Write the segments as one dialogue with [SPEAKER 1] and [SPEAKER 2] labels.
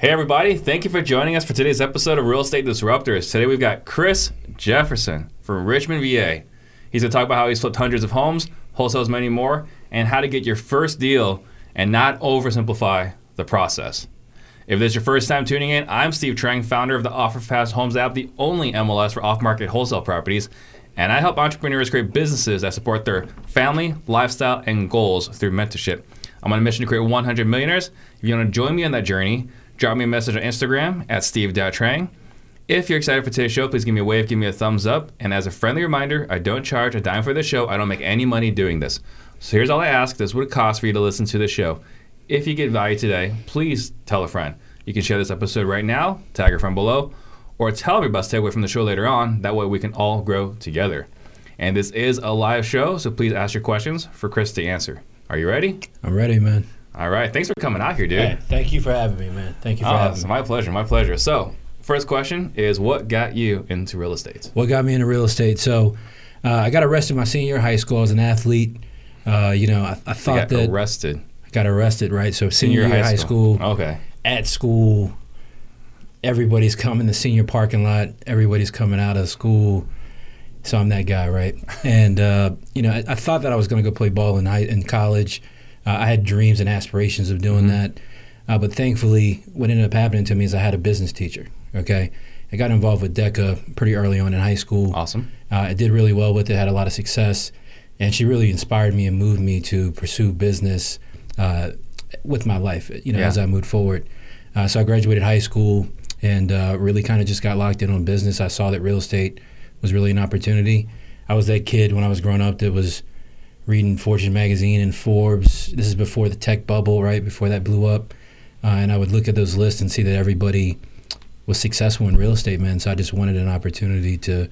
[SPEAKER 1] Hey, everybody. Thank you for joining us for today's episode of Real Estate Disruptors. Today we've got Chris Jefferson from Richmond, VA. He's going to talk about how he's flipped hundreds of homes, wholesales many more, and how to get your first deal and not oversimplify the process. If this is your first time tuning in, I'm Steve Trang, founder of the OfferFast Homes app, the only MLS for off market wholesale properties. And I help entrepreneurs create businesses that support their family, lifestyle, and goals through mentorship. I'm on a mission to create 100 millionaires. If you want to join me on that journey, drop me a message on Instagram at steve.trang. If you're excited for today's show, please give me a wave, give me a thumbs up. And as a friendly reminder, I don't charge a dime for the show. I don't make any money doing this. So here's all I ask. This it costs for you to listen to the show. If you get value today, please tell a friend. You can share this episode right now, tag your friend below, or tell everybody to take away from the show later on. That way we can all grow together. And this is a live show, so please ask your questions for Chris to answer. Are you ready?
[SPEAKER 2] I'm ready, man.
[SPEAKER 1] All right. Thanks for coming out here, dude.
[SPEAKER 2] Hey, thank you for having me, man. Thank you for
[SPEAKER 1] Oh,
[SPEAKER 2] having
[SPEAKER 1] it's
[SPEAKER 2] me.
[SPEAKER 1] my pleasure. My pleasure. So, first question is what got you into real estate?
[SPEAKER 2] What got me into real estate? So, uh, I got arrested my senior year of high school. as an athlete. Uh, you know, I, I
[SPEAKER 1] You
[SPEAKER 2] thought
[SPEAKER 1] got
[SPEAKER 2] that
[SPEAKER 1] arrested.
[SPEAKER 2] I got arrested, right? So, senior, of high school,
[SPEAKER 1] Okay.
[SPEAKER 2] at school, everybody's coming the senior parking lot. Everybody's coming out of school. So I'm that guy, right? And uh, you know, I, I thought that I was going to go play ball in high, in college. Uh, I had dreams and aspirations of doing that, uh, but thankfully, what ended up happening to me is I had a business teacher. Okay, I got involved with DECA pretty early on in high school.
[SPEAKER 1] Awesome.
[SPEAKER 2] Uh, I did really well with it, had a lot of success, and she really inspired me and moved me to pursue business uh, with my life. You know,
[SPEAKER 1] Yeah.
[SPEAKER 2] as I moved forward. Uh, so I graduated high school and uh, really kind of just got locked in on business. I saw that real estate was really an opportunity. I was that kid when I was growing up that was reading Fortune magazine and Forbes. This is before the tech bubble, right? Before that blew up, uh, and I would look at those lists and see that everybody was successful in real estate, man. So I just wanted an opportunity to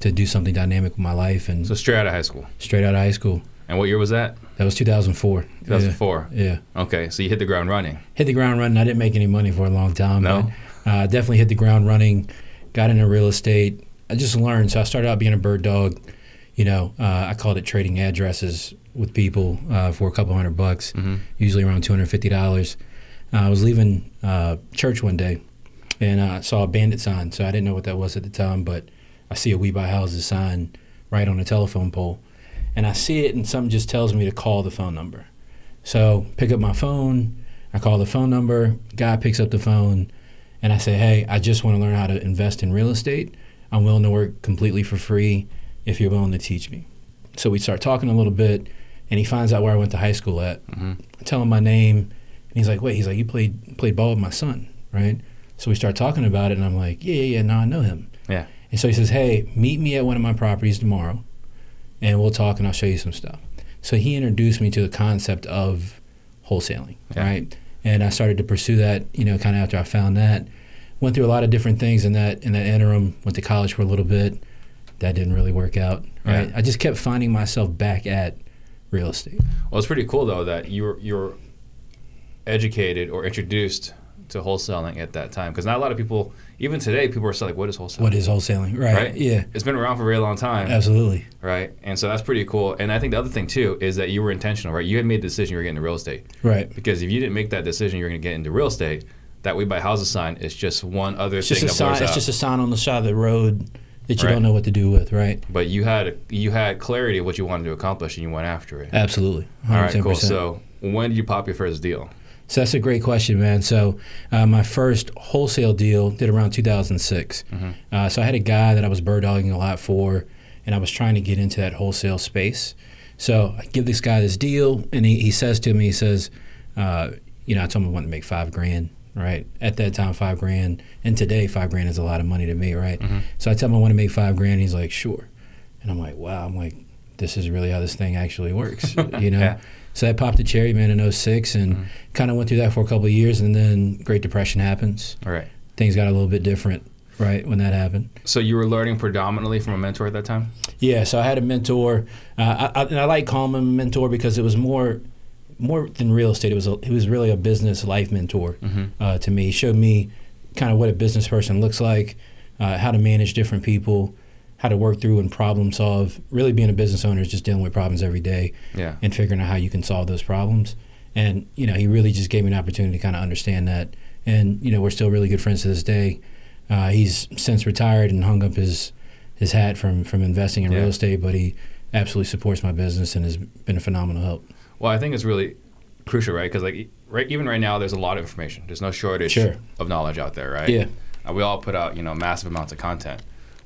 [SPEAKER 2] to do something dynamic with my life and
[SPEAKER 1] So, straight out of high school.
[SPEAKER 2] straight out of high school.
[SPEAKER 1] And what year was that?
[SPEAKER 2] That was 2004.
[SPEAKER 1] 2004.
[SPEAKER 2] Yeah. yeah.
[SPEAKER 1] Okay. So, you hit the ground running.
[SPEAKER 2] Hit the ground running. I didn't make any money for a long time.
[SPEAKER 1] No?
[SPEAKER 2] But, uh, definitely hit the ground running. Got into real estate. I just learned. So I started out being a bird dog. You know, uh, I called it trading addresses with people uh, for a couple hundred bucks,
[SPEAKER 1] Mhm.
[SPEAKER 2] usually around two hundred fifty dollars. Uh, I was leaving uh, church one day, and I saw a bandit sign. So I didn't know what that was at the time, but I see a We Buy Houses sign right on a telephone pole, and I see it, and something just tells me to call the phone number. So pick up my phone. I call the phone number. Guy picks up the phone, and I say, "Hey, I just want to learn how to invest in real estate. I'm willing to work completely for free if you're willing to teach me." So we start talking a little bit, and he finds out where I went to high school at.
[SPEAKER 1] Mhm.
[SPEAKER 2] I tell him my name, and he's like, "Wait," he's like, "You played played ball with my son, right?" So we start talking about it, and I'm like, "Yeah, yeah, yeah. No, I know him."
[SPEAKER 1] Yeah.
[SPEAKER 2] And so he says, "Hey, meet me at one of my properties tomorrow, and we'll talk, and I'll show you some stuff." So he introduced me to the concept of wholesaling, right? And I started to pursue that, you know, kind of after I found that. Went through a lot of different things in that in that interim. Went to college for a little bit. That didn't really work out, right?
[SPEAKER 1] Yeah.
[SPEAKER 2] I just kept finding myself back at real estate.
[SPEAKER 1] Well, it's pretty cool, though, that you're you're educated or introduced to wholesaling at that time. Because not a lot of people, even today, people are still like, what is wholesaling?
[SPEAKER 2] What is wholesaling, right?
[SPEAKER 1] Right.
[SPEAKER 2] Yeah,
[SPEAKER 1] It's been around for a very long time.
[SPEAKER 2] absolutely.
[SPEAKER 1] Right. And so that's pretty cool. And I think the other thing, too, is that you were intentional, right? You had made the decision you were getting into real estate.
[SPEAKER 2] Right.
[SPEAKER 1] Because if you didn't make that decision you're going to get into real estate, that We Buy Houses sign is just one other
[SPEAKER 2] It's
[SPEAKER 1] thing
[SPEAKER 2] just a sign. It's
[SPEAKER 1] out.
[SPEAKER 2] just a sign on the side of the road that you
[SPEAKER 1] Right.
[SPEAKER 2] don't know what to do with, right?
[SPEAKER 1] but you had you had clarity of what you wanted to accomplish and you went after it.
[SPEAKER 2] Absolutely.
[SPEAKER 1] All right,
[SPEAKER 2] 110%.
[SPEAKER 1] cool. So when did you pop your first deal?
[SPEAKER 2] So that's a great question, man. So uh, my first wholesale deal did around 2006.
[SPEAKER 1] Mhm.
[SPEAKER 2] Uh, so I had a guy that I was bird dogging a lot for, and I was trying to get into that wholesale space. So I give this guy this deal, and he, he says to me, he says, uh, you know, I told him I wanted to make five grand, right? At that time, five grand, and today, five grand is a lot of money to me, right?
[SPEAKER 1] Mhm.
[SPEAKER 2] So I tell him I want to make five grand. He's like, sure, and I'm like, wow, I'm like, this is really how this thing actually works, you know.
[SPEAKER 1] Yeah.
[SPEAKER 2] So I popped the cherry man in 06 and
[SPEAKER 1] Mhm.
[SPEAKER 2] kind of went through that for a couple of years, and then Great Depression happens.
[SPEAKER 1] All right.
[SPEAKER 2] Things got a little bit different, right, when that happened.
[SPEAKER 1] So you were learning predominantly from a mentor at that time?
[SPEAKER 2] Yeah, so I had a mentor, uh, I, I, and I like calling him a mentor because it was more, more than real estate. It was a, it was really a business life mentor
[SPEAKER 1] Mm-hmm.
[SPEAKER 2] uh, to me. He showed me kind of what a business person looks like, uh, how to manage different people, how to work through and problem solve. Really, being a business owner is just dealing with problems every day
[SPEAKER 1] Yeah.
[SPEAKER 2] and figuring out how you can solve those problems. And you know, he really just gave me an opportunity to kind of understand that and you know we're still really good friends to this day. Uh, he's since retired and hung up his his hat from from investing in
[SPEAKER 1] Yeah.
[SPEAKER 2] real estate, but he absolutely supports my business and has been a phenomenal help.
[SPEAKER 1] Well, I think it's really crucial, right? Because like right, even right now, there's a lot of information. There's no shortage
[SPEAKER 2] Sure.
[SPEAKER 1] of knowledge out there, right?
[SPEAKER 2] Yeah.
[SPEAKER 1] Uh, we all put out you know massive amounts of content,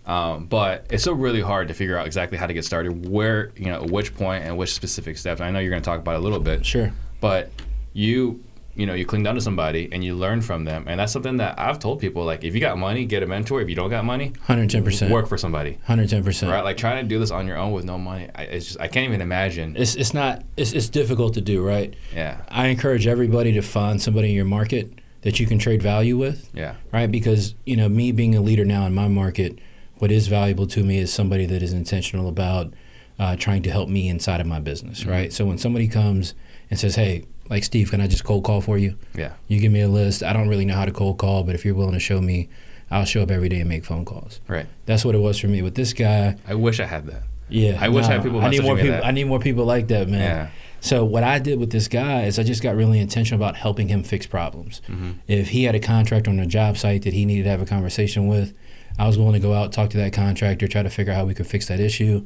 [SPEAKER 1] um, but it's still really hard to figure out exactly how to get started, where you know, at which point and which specific steps. I know you're going to talk about it a little bit,
[SPEAKER 2] Sure.
[SPEAKER 1] but you you know you cling down to somebody and you learn from them, and that's something that I've told people like if you got money, get a mentor. If you don't got money,
[SPEAKER 2] 110%.
[SPEAKER 1] work for somebody.
[SPEAKER 2] 110%.
[SPEAKER 1] Right, like trying to do this on your own with no money, I, it's just I can't even imagine.
[SPEAKER 2] It's it's not it's, it's difficult to do, right?
[SPEAKER 1] Yeah,
[SPEAKER 2] I encourage everybody to find somebody in your market that you can trade value with,
[SPEAKER 1] yeah,
[SPEAKER 2] right? Because you know, me being a leader now in my market, what is valuable to me is somebody that is intentional about uh, trying to help me inside of my business,
[SPEAKER 1] Mm-hmm.
[SPEAKER 2] right? So when somebody comes and says, "Hey, like Steve, can I just cold call for you?
[SPEAKER 1] yeah.
[SPEAKER 2] You give me a list. I don't really know how to cold call, but if you're willing to show me, I'll show up every day and make phone calls."
[SPEAKER 1] Right.
[SPEAKER 2] That's what it was for me with this guy.
[SPEAKER 1] I wish I had that.
[SPEAKER 2] Yeah,
[SPEAKER 1] I wish I had people
[SPEAKER 2] I need more people.
[SPEAKER 1] that.
[SPEAKER 2] I need more people like that, man.
[SPEAKER 1] Yeah.
[SPEAKER 2] So what I did with this guy is I just got really intentional about helping him fix problems.
[SPEAKER 1] Mm-hmm.
[SPEAKER 2] If he had a contract on a job site that he needed to have a conversation with, I was willing to go out, talk to that contractor, try to figure out how we could fix that issue.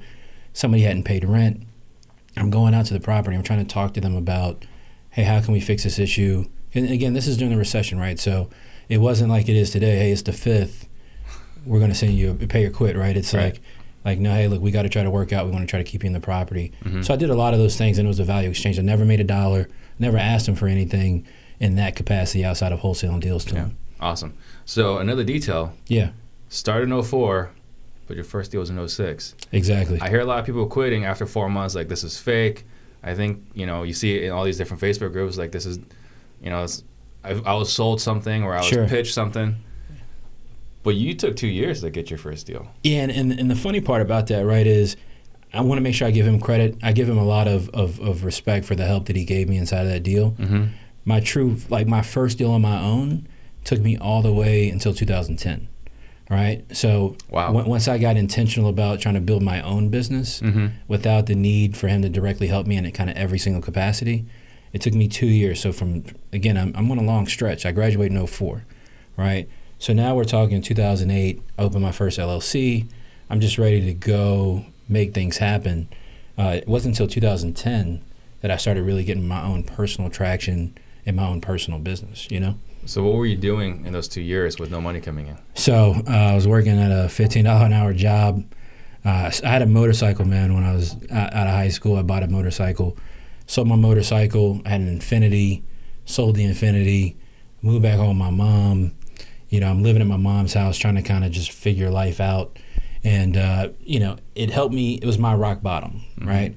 [SPEAKER 2] Somebody hadn't paid rent. I'm going out to the property. I'm trying to talk to them about, hey, how can we fix this issue? And again, this is during the recession, right? So it wasn't like it is today. Hey, it's the fifth. We're going to send you a pay or quit, right? It's
[SPEAKER 1] Right.
[SPEAKER 2] like, like no, hey, look, we got to try to work out. We want to try to keep you in the property.
[SPEAKER 1] Mhm.
[SPEAKER 2] So I did a lot of those things, and it was a value exchange. I never made a dollar, never asked them for anything in that capacity outside of wholesaling deals to
[SPEAKER 1] Yeah.
[SPEAKER 2] him.
[SPEAKER 1] Awesome. So another detail:
[SPEAKER 2] Yeah,
[SPEAKER 1] started in 04, but your first deal was in 06.
[SPEAKER 2] exactly.
[SPEAKER 1] I hear a lot of people quitting after four months, like this is fake. I think you know you see it in all these different Facebook groups, like this is, you know, it's, I, I was sold something or I was
[SPEAKER 2] Sure.
[SPEAKER 1] pitched something. But you took two years to get your first deal.
[SPEAKER 2] Yeah, and, and, and the funny part about that, right, is I want to make sure I give him credit. I give him a lot of, of, of respect for the help that he gave me inside of that deal.
[SPEAKER 1] Mm-hmm.
[SPEAKER 2] My true, like my first deal on my own took me all the way until 2010, right? So
[SPEAKER 1] Wow.
[SPEAKER 2] on- once I got intentional about trying to build my own business
[SPEAKER 1] Mm-hmm.
[SPEAKER 2] without the need for him to directly help me in it, kind of every single capacity, it took me two years. So from, again, I'm, I'm on a long stretch. I graduated in 04, right? So now we're talking 2008, I opened my first LLC. I'm just ready to go make things happen. Uh, it wasn't until 2010 that I started really getting my own personal traction in my own personal business, you know?
[SPEAKER 1] So what were you doing in those two years with no money coming in?
[SPEAKER 2] So uh, I was working at a $15 an hour job. Uh, I had a motorcycle, man, when I was out out of high school. I bought a motorcycle, sold my motorcycle, I had an Infiniti, sold the Infiniti, moved back home with my mom. You know, I'm living at my mom's house trying to kind of just figure life out. And, uh, you know, it helped me. It was my rock bottom, right?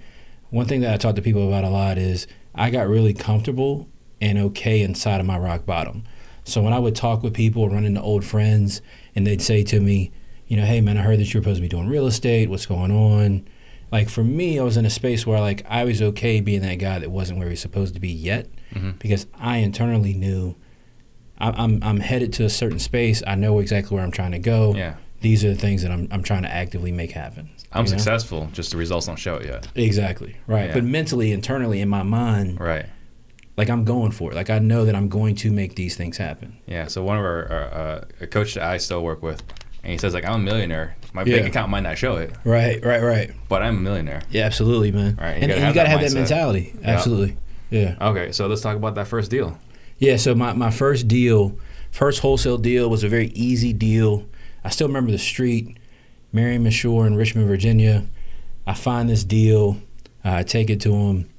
[SPEAKER 2] One thing that I talk to people about a lot is I got really comfortable and okay inside of my rock bottom. So when I would talk with people, run into old friends, and they'd say to me, you know, hey man, I heard that you're supposed to be doing real estate. What's going on? Like for me, I was in a space where like I was okay being that guy that wasn't where he's supposed to be yet,
[SPEAKER 1] Mhm.
[SPEAKER 2] because I internally knew I- I'm I'm headed to a certain space. I know exactly where I'm trying to go.
[SPEAKER 1] Yeah.
[SPEAKER 2] These are the things that I'm I'm trying to actively make happen.
[SPEAKER 1] I'm
[SPEAKER 2] you know?
[SPEAKER 1] successful, just the results don't show it yet.
[SPEAKER 2] Exactly right.
[SPEAKER 1] Yeah.
[SPEAKER 2] But mentally, internally, in my mind,
[SPEAKER 1] Right.
[SPEAKER 2] Like I'm going for it. Like I know that I'm going to make these things happen.
[SPEAKER 1] Yeah. So one of our, our uh, a coach that I still work with, and he says like I'm a millionaire. My
[SPEAKER 2] Yeah.
[SPEAKER 1] bank account might not show it,
[SPEAKER 2] Right. Right. Right.
[SPEAKER 1] but I'm a millionaire.
[SPEAKER 2] Yeah, absolutely, man.
[SPEAKER 1] Right, you
[SPEAKER 2] and
[SPEAKER 1] gotta
[SPEAKER 2] and you got to
[SPEAKER 1] that
[SPEAKER 2] have that mentality.
[SPEAKER 1] Yeah.
[SPEAKER 2] Absolutely. Yeah.
[SPEAKER 1] Okay. So let's talk about that first deal.
[SPEAKER 2] Yeah. So my, my first deal, first wholesale deal was a very easy deal. I still remember the street, Marion Shore in Richmond, Virginia. I find this deal, uh, I take it to him,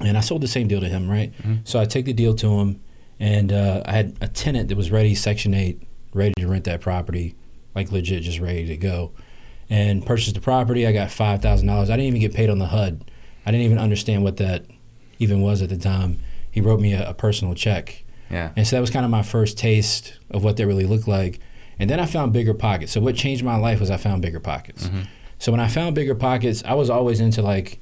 [SPEAKER 2] and I sold the same deal to him, right?
[SPEAKER 1] Mhm.
[SPEAKER 2] So I take the deal to him, and uh, I had a tenant that was ready, Section 8, ready to rent that property, like legit, just ready to go. And purchased the property. I got $5,000. I didn't even get paid on the HUD. I didn't even understand what that even was at the time. He wrote me a, a personal check.
[SPEAKER 1] Yeah.
[SPEAKER 2] And so that was kind of my first taste of what that really looked like. And then I found BiggerPockets. So what changed my life was I found BiggerPockets.
[SPEAKER 1] Mhm.
[SPEAKER 2] So when I found BiggerPockets, I was always into like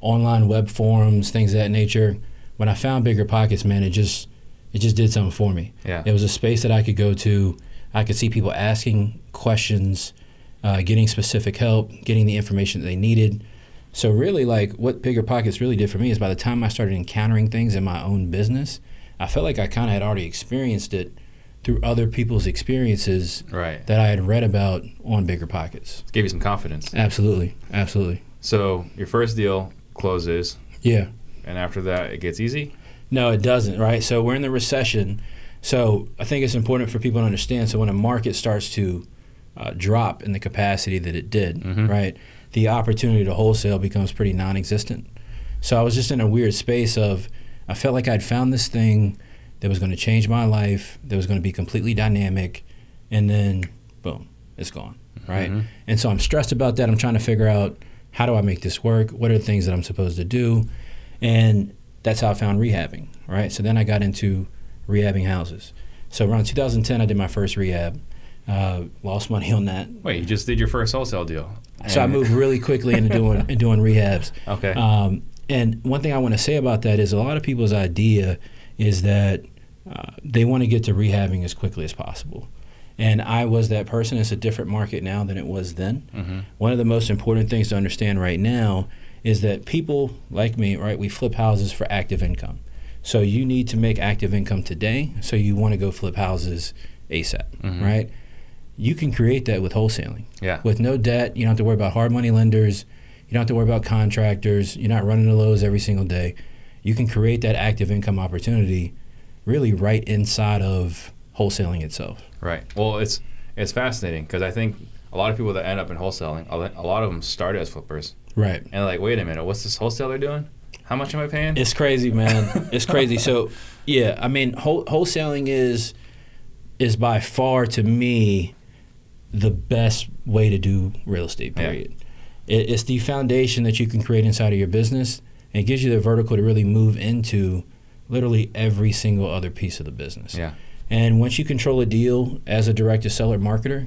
[SPEAKER 2] online web forums, things of that nature. When I found BiggerPockets, man, it just it just did something for me.
[SPEAKER 1] Yeah.
[SPEAKER 2] It was a space that I could go to. I could see people asking questions, uh, getting specific help, getting the information that they needed. So really, like what BiggerPockets really did for me is by the time I started encountering things in my own business, I felt like I kind of had already experienced it through other people's experiences
[SPEAKER 1] Right.
[SPEAKER 2] that I had read about on BiggerPockets. It
[SPEAKER 1] gave you some confidence.
[SPEAKER 2] Absolutely, absolutely.
[SPEAKER 1] So your first deal closes,
[SPEAKER 2] Yeah.
[SPEAKER 1] and after that, it gets easy.
[SPEAKER 2] No, it doesn't, right? So we're in the recession. So I think it's important for people to understand. So when a market starts to uh, drop in the capacity that it did,
[SPEAKER 1] Mhm.
[SPEAKER 2] right, the opportunity to wholesale becomes pretty non existent. So I was just in a weird space of, I felt like I'd found this thing that was going to change my life, that was going to be completely dynamic, and then boom, it's gone, right?
[SPEAKER 1] Mhm.
[SPEAKER 2] And so I'm stressed about that. I'm trying to figure out how do I make this work? What are the things that I'm supposed to do? And that's how I found rehabbing, right? So then I got into rehabbing houses. So around 2010, I did my first rehab. Uh, lost money on that.
[SPEAKER 1] Wait, you just did your first wholesale deal.
[SPEAKER 2] So I moved really quickly into doing doing rehabs.
[SPEAKER 1] Okay.
[SPEAKER 2] Um, and one thing I want to say about that is a lot of people's idea is that uh, they want to get to rehabbing as quickly as possible. And I was that person. It's a different market now than it was then.
[SPEAKER 1] Mhm.
[SPEAKER 2] One of the most important things to understand right now is that people like me, right, we flip houses for active income. So you need to make active income today. So you want to go flip houses ASAP,
[SPEAKER 1] Mhm.
[SPEAKER 2] right? You can create that with wholesaling
[SPEAKER 1] Yeah.
[SPEAKER 2] with no debt. You don't have to worry about hard money lenders. You don't have to worry about contractors. You're not running the Lowe's every single day. You can create that active income opportunity really right inside of wholesaling itself.
[SPEAKER 1] Right. Well, it's it's fascinating because I think a lot of people that end up in wholesaling, a lot of them started as flippers,
[SPEAKER 2] Right.
[SPEAKER 1] and like, wait a minute, what's this wholesaler doing? How much am I paying?
[SPEAKER 2] It's crazy, man. it's crazy. So, yeah, I mean, whole, wholesaling is is by far to me the best way to do real estate.
[SPEAKER 1] Yeah.
[SPEAKER 2] Period. It, it's the foundation that you can create inside of your business, and it gives you the vertical to really move into literally every single other piece of the business.
[SPEAKER 1] yeah.
[SPEAKER 2] And once you control a deal as a direct to seller marketer,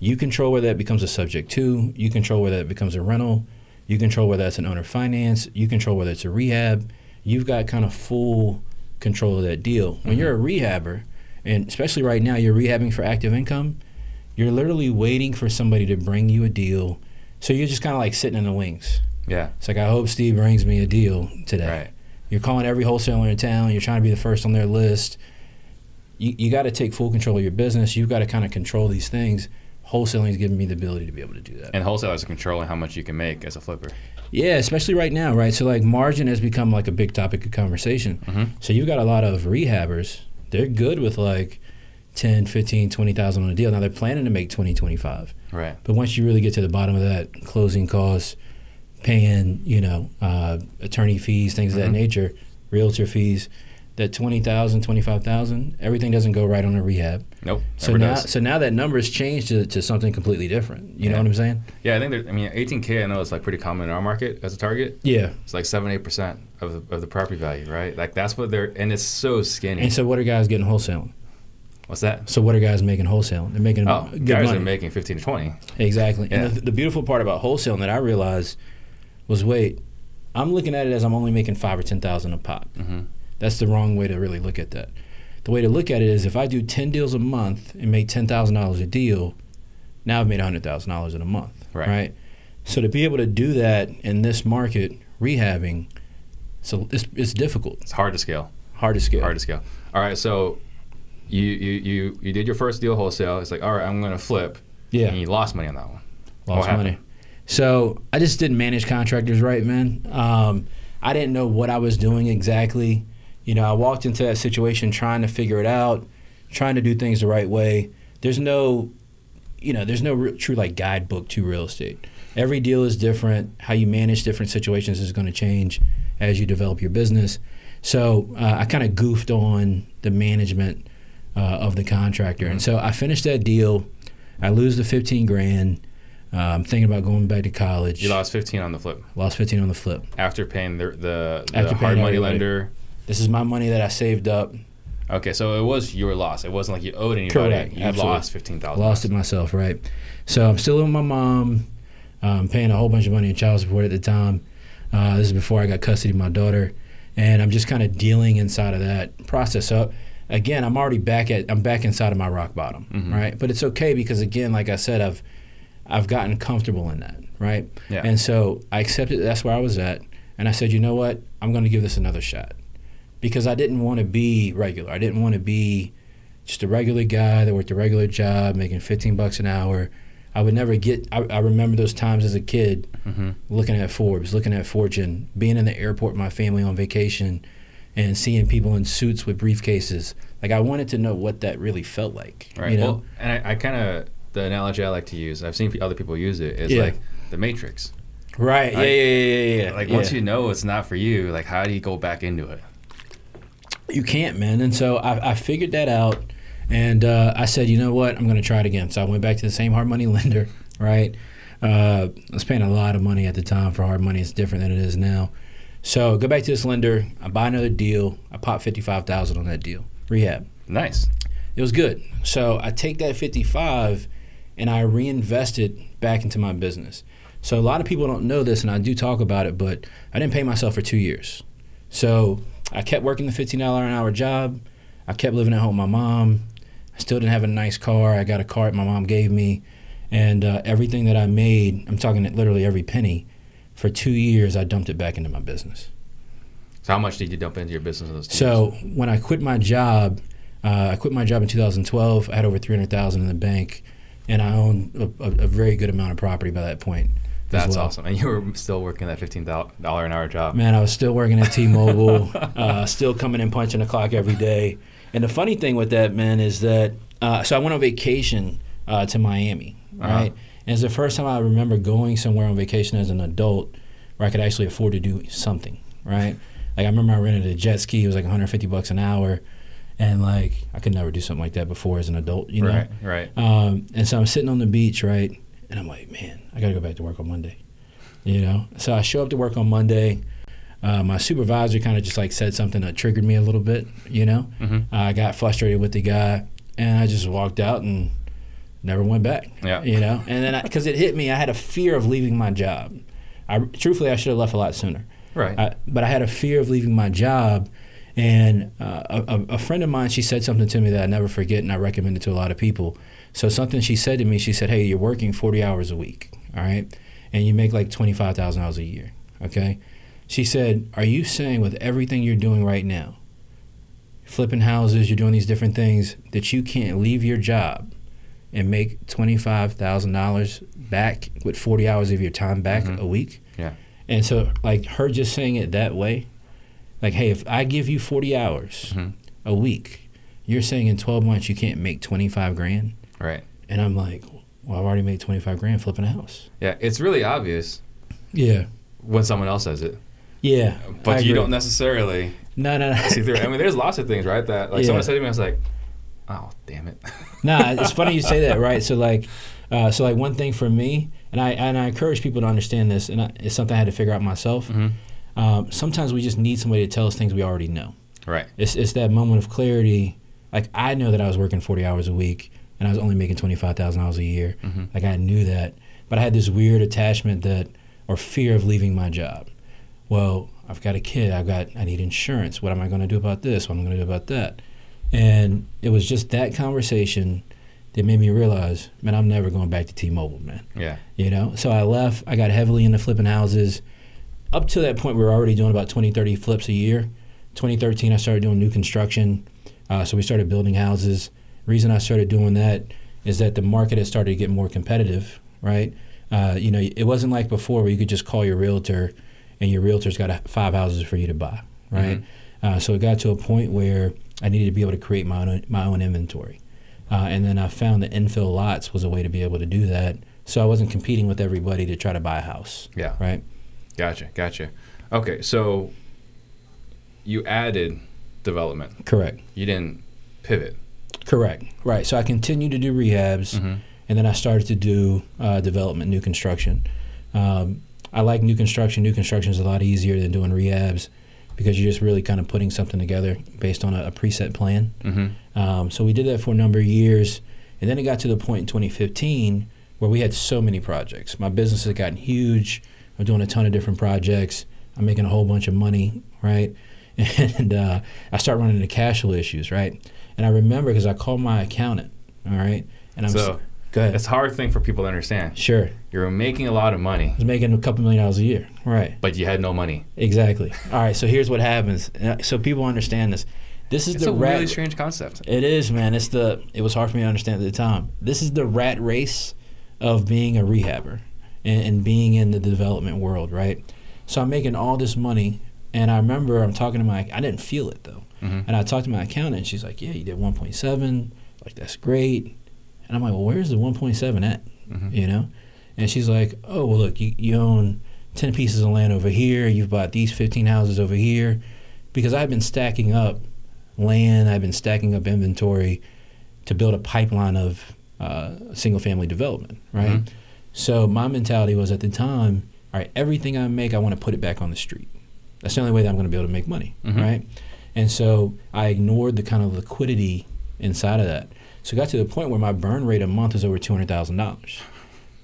[SPEAKER 2] you control whether that becomes a subject to, you control whether that becomes a rental, you control whether that's an owner finance, you control whether it's a rehab. You've got kind of full control of that deal. When
[SPEAKER 1] Mhm.
[SPEAKER 2] you're a rehabber, and especially right now, you're rehabbing for active income, you're literally waiting for somebody to bring you a deal. So you're just kind of like sitting in the wings.
[SPEAKER 1] Yeah.
[SPEAKER 2] It's like, I hope Steve brings me a deal today.
[SPEAKER 1] Right.
[SPEAKER 2] You're calling every wholesaler in town. You're trying to be the first on their list. You, you got to take full control of your business. You've got to kind of control these things. Wholesaling is giving me the ability to be able to do that.
[SPEAKER 1] And wholesalers are controlling how much you can make as a flipper.
[SPEAKER 2] yeah, especially right now, right? So like margin has become like a big topic of conversation.
[SPEAKER 1] Mhm.
[SPEAKER 2] So you've got a lot of rehabbers. They're good with like 10, 15, 20,000 on a deal. Now they're planning to make 20, 25.
[SPEAKER 1] Right.
[SPEAKER 2] But once you really get to the bottom of that, closing costs, paying, you know, uh, attorney fees, things of that
[SPEAKER 1] Mhm.
[SPEAKER 2] nature, realtor fees, that 20,000, 25,000, everything doesn't go right on a rehab.
[SPEAKER 1] Nope.
[SPEAKER 2] So now,
[SPEAKER 1] does.
[SPEAKER 2] so now that number's changed to, to something completely different. You know what I'm saying?
[SPEAKER 1] Yeah, I think there, I mean 18k. I know it's like pretty common in our market as a target.
[SPEAKER 2] Yeah.
[SPEAKER 1] It's like seven eight percent of the, of the property value, right? Like that's what they're and it's so skinny.
[SPEAKER 2] And so what are guys getting wholesaling?
[SPEAKER 1] What's that?
[SPEAKER 2] So what are guys making wholesaling? They're making
[SPEAKER 1] Oh,
[SPEAKER 2] good
[SPEAKER 1] guys
[SPEAKER 2] money.
[SPEAKER 1] are making 15 to 20.
[SPEAKER 2] Exactly.
[SPEAKER 1] Yeah.
[SPEAKER 2] And the, the beautiful part about wholesaling that I realized was wait, I'm looking at it as I'm only making five or ten thousand a pop.
[SPEAKER 1] hmm
[SPEAKER 2] That's the wrong way to really look at that. The way to look at it is if I do 10 deals a month and make $10,000 a deal, now I've made $100,000 in a month.
[SPEAKER 1] Right.
[SPEAKER 2] So to be able to do that in this market, rehabbing, so it's, it's difficult,
[SPEAKER 1] It's hard to scale.
[SPEAKER 2] hard to scale.
[SPEAKER 1] Hard to scale. All right, so you you you you did your first deal wholesale. It's like, all right, I'm going to flip.
[SPEAKER 2] Yeah.
[SPEAKER 1] And you lost money on that one.
[SPEAKER 2] lost money. So I just didn't manage contractors right, man. Um, I didn't know what I was doing exactly. You know, I walked into that situation trying to figure it out, trying to do things the right way. There's no, you know, there's no real, true like guidebook to real estate. Every deal is different. How you manage different situations is going to change as you develop your business. So uh, I kind of goofed on the management uh, of the contractor, and so I finished that deal. I lose the 15 grand. I'm thinking about going back to college.
[SPEAKER 1] You lost 15 on the flip
[SPEAKER 2] Lost 15 on the flip.
[SPEAKER 1] after paying the the, the hard money
[SPEAKER 2] everybody.
[SPEAKER 1] lender.
[SPEAKER 2] This is my money that I saved up.
[SPEAKER 1] Okay, so it was your loss. It wasn't like you owed anybody.
[SPEAKER 2] Correct,
[SPEAKER 1] You
[SPEAKER 2] absolutely.
[SPEAKER 1] lost 15,000.
[SPEAKER 2] Lost it myself, right? So I'm still with my mom, um, paying a whole bunch of money in child support at the time. Uh, this is before I got custody of my daughter, and I'm just kind of dealing inside of that process. So again, I'm already back at I'm back inside of my rock bottom,
[SPEAKER 1] Mhm.
[SPEAKER 2] right? But it's okay because again, like I said, I've I've gotten comfortable in that, right?
[SPEAKER 1] Yeah.
[SPEAKER 2] And so I accepted that's where I was at, and I said, you know what, I'm going to give this another shot, because I didn't want to be regular. I didn't want to be just a regular guy that worked a regular job, making 15 bucks an hour. I would never get. I, I remember those times as a kid,
[SPEAKER 1] Mm-hmm.
[SPEAKER 2] looking at Forbes, looking at Fortune, being in the airport with my family on vacation, and seeing people in suits with briefcases. Like I wanted to know what that really felt like.
[SPEAKER 1] Right.
[SPEAKER 2] You know?
[SPEAKER 1] Well, and I, I kind of the analogy I like to use. I've seen other people use it. Is
[SPEAKER 2] Yeah.
[SPEAKER 1] like the Matrix.
[SPEAKER 2] right. Yeah. Yeah. Yeah. Yeah. yeah.
[SPEAKER 1] Like
[SPEAKER 2] yeah.
[SPEAKER 1] once you know it's not for you, like how do you go back into it?
[SPEAKER 2] You can't, man. And so I, I figured that out, and uh, I said, you know what, I'm going to try it again. So I went back to the same hard money lender, right? Uh, I was paying a lot of money at the time for hard money. It's different than it is now. So go back to this lender. I buy another deal. I pop fifty five thousand on that deal. Rehab.
[SPEAKER 1] Nice.
[SPEAKER 2] It was good. So I take that fifty five, and I reinvest it back into my business. So a lot of people don't know this, and I do talk about it, but I didn't pay myself for two years. So I kept working the fifteen dollar an hour job. I kept living at home with my mom. I still didn't have a nice car. I got a car that my mom gave me, and uh, everything that I made, I'm talking literally every penny, for two years I dumped it back into my business.
[SPEAKER 1] So how much did you dump into your business in those two
[SPEAKER 2] So
[SPEAKER 1] years?
[SPEAKER 2] when I quit my job, uh, I quit my job in 2012. I had over 300,000 in the bank, and I owned a, a, a very good amount of property by that point.
[SPEAKER 1] That's
[SPEAKER 2] well.
[SPEAKER 1] awesome. And you were still working that fifteen dollar an hour job.
[SPEAKER 2] Man, I was still working at T-Mobile, uh, still coming in punching the clock every day. And the funny thing with that, man, is that uh, so I went on vacation uh, to Miami,
[SPEAKER 1] Uh-huh.
[SPEAKER 2] right? And it's the first time I remember going somewhere on vacation as an adult where I could actually afford to do something, right? Like I remember I rented a jet ski; it was like 150 bucks an hour, and like I could never do something like that before as an adult, you know.
[SPEAKER 1] Right. Right.
[SPEAKER 2] Um, and so I'm sitting on the beach, right? And I'm like, man, I got to go back to work on Monday. You know? So I show up to work on Monday. Uh, my supervisor kind of just like said something that triggered me a little bit, you know?
[SPEAKER 1] Mhm.
[SPEAKER 2] Uh, I got frustrated with the guy and I just walked out and never went back.
[SPEAKER 1] Yeah.
[SPEAKER 2] You know? And then because it hit me, I had a fear of leaving my job. I truthfully, I should have left a lot sooner.
[SPEAKER 1] Right.
[SPEAKER 2] I, but I had a fear of leaving my job. And uh, a, a- a friend of mine, she said something to me that I never forget, and I recommend it to a lot of people. So something she said to me, she said, "Hey, you're working 40 hours a week, all right, and you make like $25,000 a year, okay." She said, "Are you saying with everything you're doing right now, flipping houses, you're doing these different things, that you can't leave your job and make $25,000 back with 40 hours of your time back
[SPEAKER 1] Mhm.
[SPEAKER 2] a week?"
[SPEAKER 1] Yeah.
[SPEAKER 2] And so, like her just saying it that way, like, hey, if I give you 40 hours
[SPEAKER 1] Mhm.
[SPEAKER 2] a week, you're saying in 12 months you can't make 25 grand?
[SPEAKER 1] Right.
[SPEAKER 2] And I'm like, well, I've already made 25 grand flipping a house.
[SPEAKER 1] Yeah. It's really obvious
[SPEAKER 2] Yeah.
[SPEAKER 1] when someone else says it,
[SPEAKER 2] Yeah.
[SPEAKER 1] but
[SPEAKER 2] I
[SPEAKER 1] you
[SPEAKER 2] agree.
[SPEAKER 1] don't necessarily
[SPEAKER 2] No, no, no.
[SPEAKER 1] see through. I mean, there's lots of things, right? That like
[SPEAKER 2] Yeah.
[SPEAKER 1] someone said to me, I was like, oh, damn it.
[SPEAKER 2] nah, it's funny you say that, right? So like, uh, so like one thing for me, and I and I encourage people to understand this, and I, it's something I had to figure out myself.
[SPEAKER 1] Mhm.
[SPEAKER 2] Um, sometimes we just need somebody to tell us things we already know.
[SPEAKER 1] Right.
[SPEAKER 2] It's it's that moment of clarity. Like I know that I was working forty hours a week, and I was only making twenty five thousand dollars a year.
[SPEAKER 1] Mhm.
[SPEAKER 2] Like I knew that, but I had this weird attachment that or fear of leaving my job. Well, I've got a kid. I've got. I need insurance. What am I going to do about this? What am I going to do about that? And it was just that conversation that made me realize, man, I'm never going back to T-Mobile, man.
[SPEAKER 1] Yeah.
[SPEAKER 2] You know, so I left. I got heavily into flipping houses. Up to that point, we were already doing about 20, 30 flips a year. 2013, I started doing new construction. Uh, so we started building houses. Reason I started doing that is that the market had started to get more competitive, right? Uh, you know, it wasn't like before where you could just call your realtor and your realtor's got a, five houses for you to buy, right? Uh, so it got to a point where I needed to be able to create my own, my own inventory. Uh, and then I found that infill lots was a way to be able to do that. So I wasn't competing with everybody to try to buy a house,
[SPEAKER 1] Yeah.
[SPEAKER 2] right?
[SPEAKER 1] Gotcha. Gotcha. Okay. So you added development.
[SPEAKER 2] Correct.
[SPEAKER 1] You didn't pivot.
[SPEAKER 2] Correct. Right. So I continued to do rehabs,
[SPEAKER 1] Mhm.
[SPEAKER 2] and then I started to do uh, development, new construction. Um, I like new construction. New construction is a lot easier than doing rehabs because you're just really kind of putting something together based on a, a preset plan.
[SPEAKER 1] Mm-hmm.
[SPEAKER 2] Um, so we did that for a number of years, and then it got to the point in 2015 where we had so many projects. My business had gotten huge. I'm doing a ton of different projects. I'm making a whole bunch of money, right? And uh, I start running into cash flow issues, right? And I remember because I called my accountant, all right, and I'm
[SPEAKER 1] So
[SPEAKER 2] s- go ahead.
[SPEAKER 1] it's a hard thing for people to understand.
[SPEAKER 2] Sure,
[SPEAKER 1] you're making a lot of money,
[SPEAKER 2] I was making a couple million dollars a year, right?
[SPEAKER 1] but you had no money.
[SPEAKER 2] Exactly. All right. So here's what happens. So people understand this. This is
[SPEAKER 1] It's
[SPEAKER 2] the
[SPEAKER 1] a
[SPEAKER 2] rat.
[SPEAKER 1] really strange concept.
[SPEAKER 2] It is, man. It's the. It was hard for me to understand at the time. This is the rat race of being a rehabber and, and being in the development world, right? So I'm making all this money, and I remember I'm talking to my. I didn't feel it though,
[SPEAKER 1] Mhm.
[SPEAKER 2] and I talked to my accountant. and She's like, "Yeah, you did 1.7. Like that's great." And I'm like, "Well, where's the 1.7 at?"
[SPEAKER 1] Mhm.
[SPEAKER 2] You know? And she's like, "Oh, well, look, you, you own 10 pieces of land over here. You've bought these 15 houses over here." Because I've been stacking up land, I've been stacking up inventory to build a pipeline of uh, single family development, right?
[SPEAKER 1] Mhm.
[SPEAKER 2] So my mentality was at the time, all right, everything I make, I want to put it back on the street. That's the only way that I'm going to be able to make money,
[SPEAKER 1] Mhm.
[SPEAKER 2] right? And so I ignored the kind of liquidity inside of that. So it got to the point where my burn rate a month was over two hundred thousand dollars.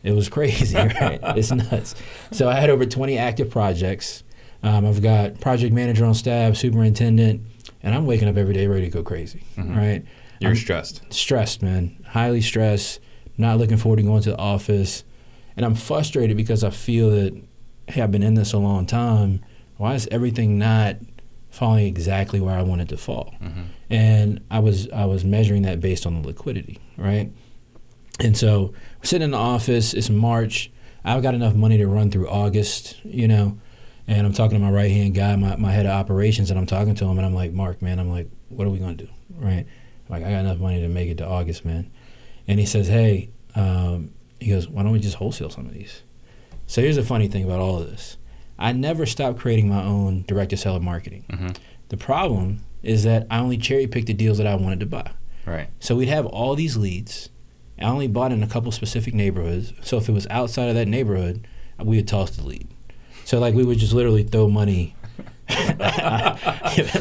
[SPEAKER 2] It was crazy, right? it's nuts. So I had over twenty active projects. Um, I've got project manager on staff, superintendent, and I'm waking up every day ready to go crazy,
[SPEAKER 1] Mhm.
[SPEAKER 2] right?
[SPEAKER 1] You're
[SPEAKER 2] I'm
[SPEAKER 1] stressed.
[SPEAKER 2] stressed, man. Highly stressed. Not looking forward to going to the office, and I'm frustrated because I feel that hey, I've been in this a long time. Why is everything not falling exactly where I wanted to fall?
[SPEAKER 1] Mhm.
[SPEAKER 2] and I was I was measuring that based on the liquidity, right? And so we're sitting in the office. It's March. I've got enough money to run through August, you know. And I'm talking to my right hand guy, my, my head of operations, and I'm talking to him, and I'm like, Mark, man, I'm like, what are we gonna do, right? Like, I got enough money to make it to August, man. And he says, hey, um, he goes, why don't we just wholesale some of these? So here's the funny thing about all of this. I never stopped creating my own direct to seller marketing.
[SPEAKER 1] Mhm.
[SPEAKER 2] The problem is that I only cherry picked the deals that I wanted to buy.
[SPEAKER 1] Right.
[SPEAKER 2] So we'd have all these leads. I only bought in a couple specific neighborhoods. So if it was outside of that neighborhood, we would toss the lead. So like we would just literally throw money.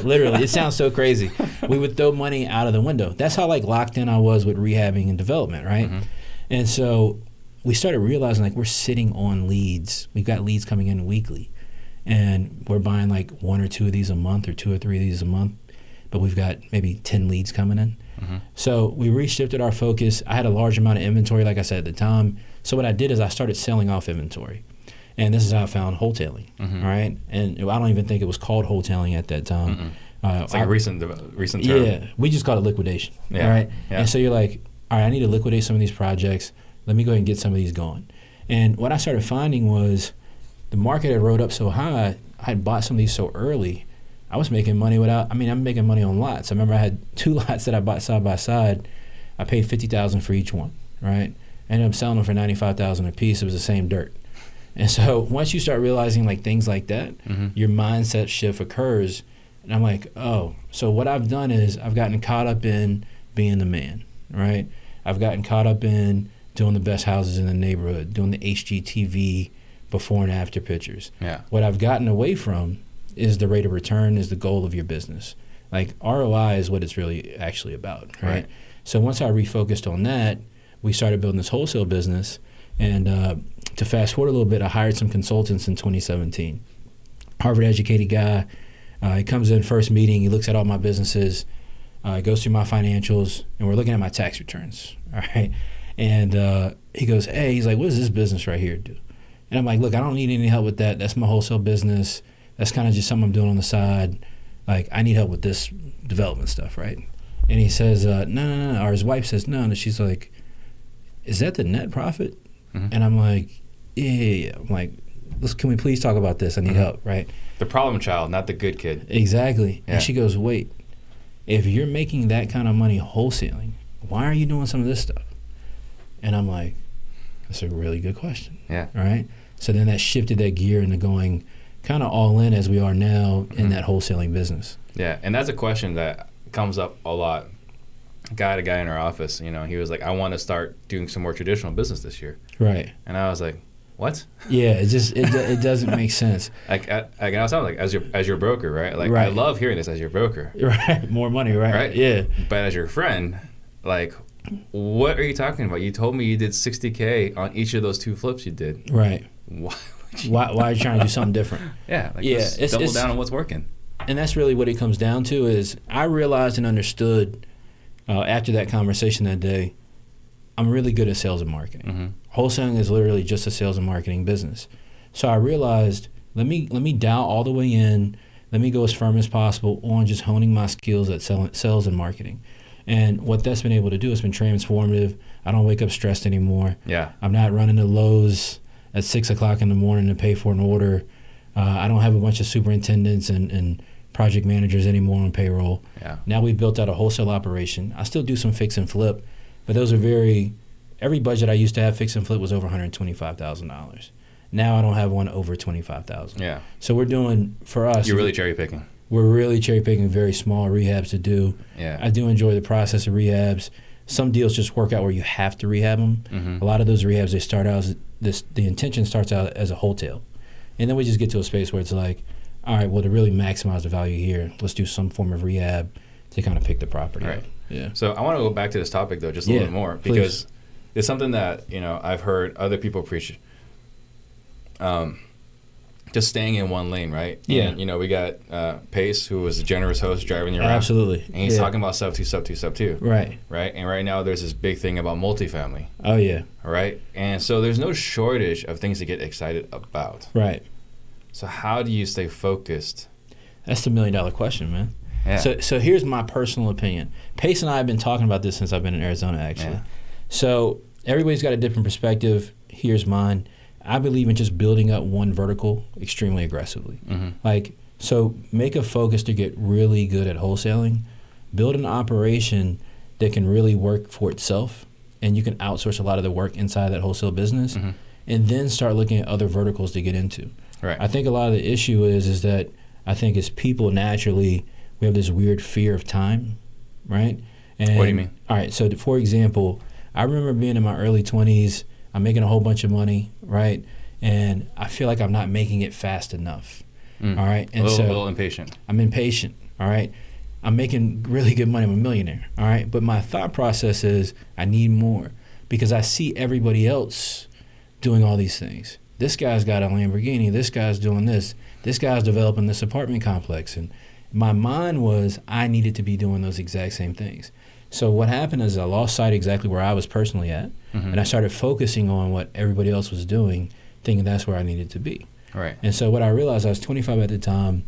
[SPEAKER 2] literally, it sounds so crazy. We would throw money out of the window. That's how like locked in I was with rehabbing and development, right?
[SPEAKER 1] Mhm.
[SPEAKER 2] And so we started realizing like we're sitting on leads. We've got leads coming in weekly, and we're buying like one or two of these a month or two or three of these a month. But we've got maybe ten leads coming in.
[SPEAKER 1] Mhm.
[SPEAKER 2] So we reshifted our focus. I had a large amount of inventory, like I said at the time. So what I did is I started selling off inventory, and this is how I found wholesaling.
[SPEAKER 1] Mhm.
[SPEAKER 2] all right, and I don't even think it was called wholesaling at that time. Uh,
[SPEAKER 1] It's like
[SPEAKER 2] I-
[SPEAKER 1] a recent recent term.
[SPEAKER 2] yeah, we just call it liquidation.
[SPEAKER 1] Yeah,
[SPEAKER 2] All right.
[SPEAKER 1] yeah.
[SPEAKER 2] And so you're like, all right, I need to liquidate some of these projects. Let me go ahead and get some of these going. And what I started finding was the market had rode up so high. I had bought some of these so early. I was making money without. I mean, I'm making money on lots. I remember I had two lots that I bought side by side. I paid fifty thousand for each one. Right. I ended up selling them for ninety five thousand a piece. It was the same dirt. And so once you start realizing like things like that,
[SPEAKER 1] Mhm.
[SPEAKER 2] your mindset shift occurs. And I'm like, oh, so what I've done is I've gotten caught up in being the man, right? I've gotten caught up in doing the best houses in the neighborhood, doing the HGTV before and after pictures.
[SPEAKER 1] Yeah.
[SPEAKER 2] What I've gotten away from is the rate of return is the goal of your business. Like ROI is what it's really actually about, right?
[SPEAKER 1] Right.
[SPEAKER 2] So once I refocused on that, we started building this wholesale business. And uh, to fast forward a little bit, I hired some consultants in 2017. Harvard educated guy. Uh, he comes in first meeting. He looks at all my businesses. Uh, he goes through my financials, and we're looking at my tax returns. All right, and uh, he goes, "Hey, he's like, what does this business right here do?" And I'm like, "Look, I don't need any help with that. That's my wholesale business. That's kind of just something I'm doing on the side. Like, I need help with this development stuff, right?" And he says, uh, "No, no, no." Or his wife says, "No," and she's like, "Is that the net profit?"
[SPEAKER 1] Mhm.
[SPEAKER 2] And I'm like, "Yeah, yeah, yeah." I'm like, Let's, "Can we please talk about this? I need
[SPEAKER 1] Mhm.
[SPEAKER 2] help." Right.
[SPEAKER 1] The problem child, not the good kid.
[SPEAKER 2] Exactly.
[SPEAKER 1] Yeah.
[SPEAKER 2] And she goes, wait, if you're making that kind of money wholesaling, why are you doing some of this stuff? And I'm like, that's a really good question.
[SPEAKER 1] Yeah.
[SPEAKER 2] All right. So then that shifted that gear into going kind of all in as we are now in
[SPEAKER 1] Mhm.
[SPEAKER 2] that wholesaling business.
[SPEAKER 1] Yeah, and that's a question that comes up a lot. Guy to guy in our office, you know, he was like, "I want to start doing some more traditional business this year,"
[SPEAKER 2] Right.
[SPEAKER 1] and I was like, "What?"
[SPEAKER 2] Yeah. It just it, it doesn't make sense.
[SPEAKER 1] Like, I, like I was like, as your as your broker, right? Like, I love hearing this as your broker,
[SPEAKER 2] Right. More money. Right.
[SPEAKER 1] Right.
[SPEAKER 2] Yeah.
[SPEAKER 1] but as your friend, like, what are you talking about? You told me you did 60k on each of those two flips you did.
[SPEAKER 2] Right.
[SPEAKER 1] Why? would you-
[SPEAKER 2] Why, why are you trying to do something different?
[SPEAKER 1] Yeah, like,
[SPEAKER 2] Yeah, it's-
[SPEAKER 1] double
[SPEAKER 2] it's-
[SPEAKER 1] down on what's working.
[SPEAKER 2] and that's really what it comes down to is i realized and understood uh, after that conversation that day i'm really good at sales and marketing
[SPEAKER 1] hmm
[SPEAKER 2] wholesaling is literally just a sales and marketing business so i realized let me let me dial all the way in let me go as firm as possible on just honing my skills at sell, sales and marketing. And what that's been able to do has been transformative. I don't wake up stressed anymore.
[SPEAKER 1] Yeah.
[SPEAKER 2] I'm not running to Lowe's at six o'clock in the morning to pay for an order. Uh, I don't have a bunch of superintendents and, and project managers anymore on payroll.
[SPEAKER 1] Yeah.
[SPEAKER 2] Now we've built out a wholesale operation. I still do some fix and flip, but those are very. Every budget I used to have fix and flip was over one hundred twenty five thousand dollars. Now I don't have one over twenty five thousand.
[SPEAKER 1] Yeah.
[SPEAKER 2] So we're doing for us.
[SPEAKER 1] You're really cherry picking.
[SPEAKER 2] We're really cherry picking very small rehabs to do.
[SPEAKER 1] Yeah.
[SPEAKER 2] I do enjoy the process of rehabs. Some deals just work out where you have to rehab them.
[SPEAKER 1] Mhm.
[SPEAKER 2] A lot of those rehabs they start out as this. The intention starts out as a wholesale, and then we just get to a space where it's like, all right, well to really maximize the value here, let's do some form of rehab to kind of pick the property
[SPEAKER 1] Right.
[SPEAKER 2] up. Yeah.
[SPEAKER 1] So I want to go back to this topic though, just a
[SPEAKER 2] Yeah,
[SPEAKER 1] little more
[SPEAKER 2] please.
[SPEAKER 1] because it's something that you know I've heard other people preach. Um, just staying in one lane, right?
[SPEAKER 2] Yeah.
[SPEAKER 1] And, you know, we got uh, Pace, who was a generous host driving you around.
[SPEAKER 2] Absolutely.
[SPEAKER 1] And he's
[SPEAKER 2] Yeah.
[SPEAKER 1] talking about sub two, sub two, sub two,
[SPEAKER 2] Right.
[SPEAKER 1] right? And right now there's this big thing about multifamily,
[SPEAKER 2] Oh yeah.
[SPEAKER 1] all right? And so there's no shortage of things to get excited about.
[SPEAKER 2] Right.
[SPEAKER 1] So how do you stay focused?
[SPEAKER 2] That's the million dollar question, man.
[SPEAKER 1] Yeah.
[SPEAKER 2] So, so here's my personal opinion. Pace and I have been talking about this since I've been in Arizona, actually.
[SPEAKER 1] Yeah.
[SPEAKER 2] So everybody's got a different perspective. Here's mine. I believe in just building up one vertical extremely aggressively.
[SPEAKER 1] Mhm.
[SPEAKER 2] Like, so make a focus to get really good at wholesaling. Build an operation that can really work for itself, and you can outsource a lot of the work inside that wholesale business,
[SPEAKER 1] Mhm.
[SPEAKER 2] and then start looking at other verticals to get into.
[SPEAKER 1] Right.
[SPEAKER 2] I think a lot of the issue is is that I think as people naturally we have this weird fear of time, right? And,
[SPEAKER 1] What do you mean?
[SPEAKER 2] All right, so for example, I remember being in my early twenties. I'm making a whole bunch of money, right? And I feel like I'm not making it fast enough.
[SPEAKER 1] Mm.
[SPEAKER 2] All right,
[SPEAKER 1] a
[SPEAKER 2] and
[SPEAKER 1] little,
[SPEAKER 2] so
[SPEAKER 1] little impatient.
[SPEAKER 2] I'm impatient. All right. I'm making really good money. I'm a millionaire. All right. But my thought process is I need more because I see everybody else doing all these things. This guy's got a Lamborghini. This guy's doing this. This guy's developing this apartment complex. And my mind was I needed to be doing those exact same things. So what happened is I lost sight exactly where I was personally at.
[SPEAKER 1] Mhm.
[SPEAKER 2] And I started focusing on what everybody else was doing, thinking that's where I needed to be.
[SPEAKER 1] Right.
[SPEAKER 2] And so what I realized, I was 25 at the time,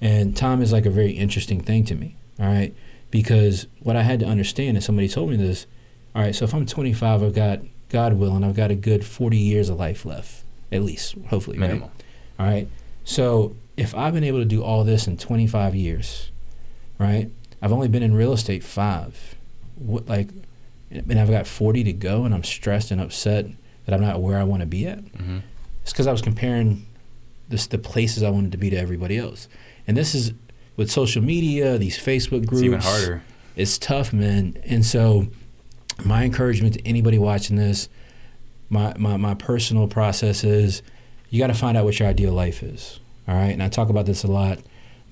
[SPEAKER 2] and time is like a very interesting thing to me. All right, because what I had to understand, and somebody told me this. All right, so if I'm 25, I've got God willing, I've got a good 40 years of life left, at least, hopefully, right?
[SPEAKER 1] Minimal.
[SPEAKER 2] All right. So if I've been able to do all this in 25 years, right? I've only been in real estate five. What like, and I've got 40 to go, and I'm stressed and upset that I'm not where I want to be at.
[SPEAKER 1] hmm
[SPEAKER 2] It's because I was comparing this the places I wanted to be to everybody else, and this is with social media, these Facebook groups.
[SPEAKER 1] It's even harder.
[SPEAKER 2] It's tough, man. And so, my encouragement to anybody watching this, my my, my personal process is, you got to find out what your ideal life is. All right, and I talk about this a lot,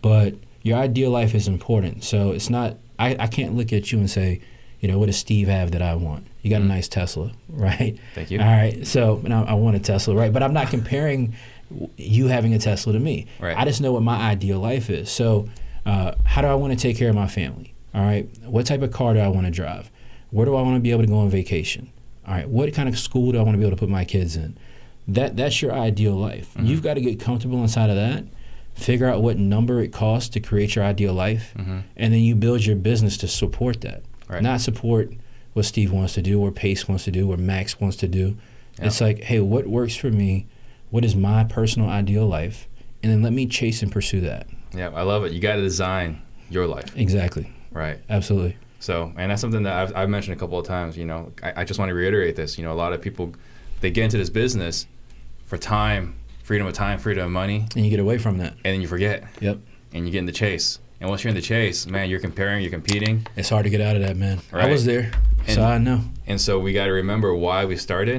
[SPEAKER 2] but your ideal life is important. So it's not. I, I can't look at you and say, you know, what does Steve have that I want? You got a
[SPEAKER 1] Mm.
[SPEAKER 2] nice Tesla, right?
[SPEAKER 1] Thank you.
[SPEAKER 2] All right. So, and I, I want a Tesla, right? But I'm not comparing you having a Tesla to me.
[SPEAKER 1] Right.
[SPEAKER 2] I just know what my ideal life is. So, uh, how do I want to take care of my family? All right. What type of car do I want to drive? Where do I want to be able to go on vacation? All right. What kind of school do I want to be able to put my kids in? That that's your ideal life.
[SPEAKER 1] Mhm.
[SPEAKER 2] You've got to get comfortable inside of that. Figure out what number it costs to create your ideal life,
[SPEAKER 1] hmm
[SPEAKER 2] and then you build your business to support that.
[SPEAKER 1] Right.
[SPEAKER 2] Not support what Steve wants to do, or Pace wants to do, or Max wants to do.
[SPEAKER 1] Yeah.
[SPEAKER 2] It's like, hey, what works for me? What is my personal ideal life? And then let me chase and pursue that.
[SPEAKER 1] Yeah, I love it. You got to design your life,
[SPEAKER 2] Exactly.
[SPEAKER 1] right?
[SPEAKER 2] Absolutely.
[SPEAKER 1] So, and that's something that I've, I've mentioned a couple of times. You know, I, I just want to reiterate this. You know, a lot of people they get into this business for time, freedom of time, freedom of money,
[SPEAKER 2] And you get away from that.
[SPEAKER 1] and then you forget,
[SPEAKER 2] Yep.
[SPEAKER 1] and you get in the chase. And once you're in the chase, man, you're comparing, you're competing,
[SPEAKER 2] It's hard to get out of that, man. I was there,
[SPEAKER 1] and, so
[SPEAKER 2] I know.
[SPEAKER 1] and so we got to remember why we started.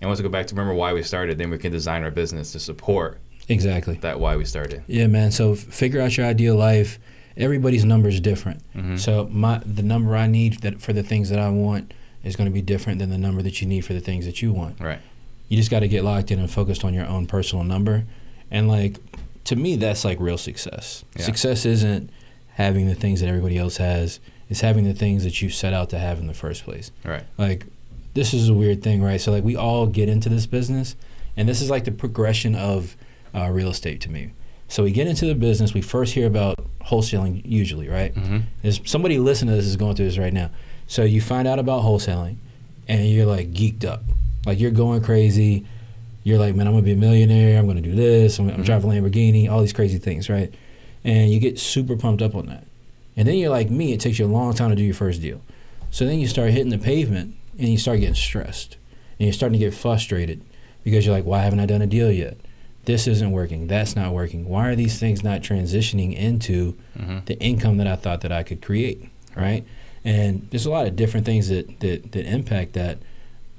[SPEAKER 1] And once we go back to remember why we started, then we can design our business to support
[SPEAKER 2] Exactly.
[SPEAKER 1] that why we started.
[SPEAKER 2] Yeah, man. So figure out your ideal life. Everybody's number is different.
[SPEAKER 1] hmm
[SPEAKER 2] So my the number I need that for the things that I want is going to be different than the number that you need for the things that you want.
[SPEAKER 1] Right.
[SPEAKER 2] You just got to get locked in and focused on your own personal number. And like to me that's like real success.
[SPEAKER 1] Yeah.
[SPEAKER 2] Success isn't having the things that everybody else has. It's having the things that you set out to have in the first place.
[SPEAKER 1] Right.
[SPEAKER 2] Like this is a weird thing, right? So like we all get into this business and this is like the progression of uh, real estate to me. So we get into the business. We first hear about wholesaling usually, right?
[SPEAKER 1] Mhm.
[SPEAKER 2] There's somebody listening to this is going through this right now. So you find out about wholesaling, and you're like geeked up, like you're going crazy. You're like, man, I'm gonna be a millionaire. I'm gonna do this. I'm, I'm
[SPEAKER 1] Mhm.
[SPEAKER 2] driving a Lamborghini. All these crazy things, right? And you get super pumped up on that. And then you're like me. It takes you a long time to do your first deal. So then you start hitting the pavement, and you start getting stressed, and you're starting to get frustrated because you're like, why haven't I done a deal yet? This isn't working. That's not working. Why are these things not transitioning into
[SPEAKER 1] Mhm.
[SPEAKER 2] the income that I thought that I could create, right? And there's a lot of different things that that, that impact that.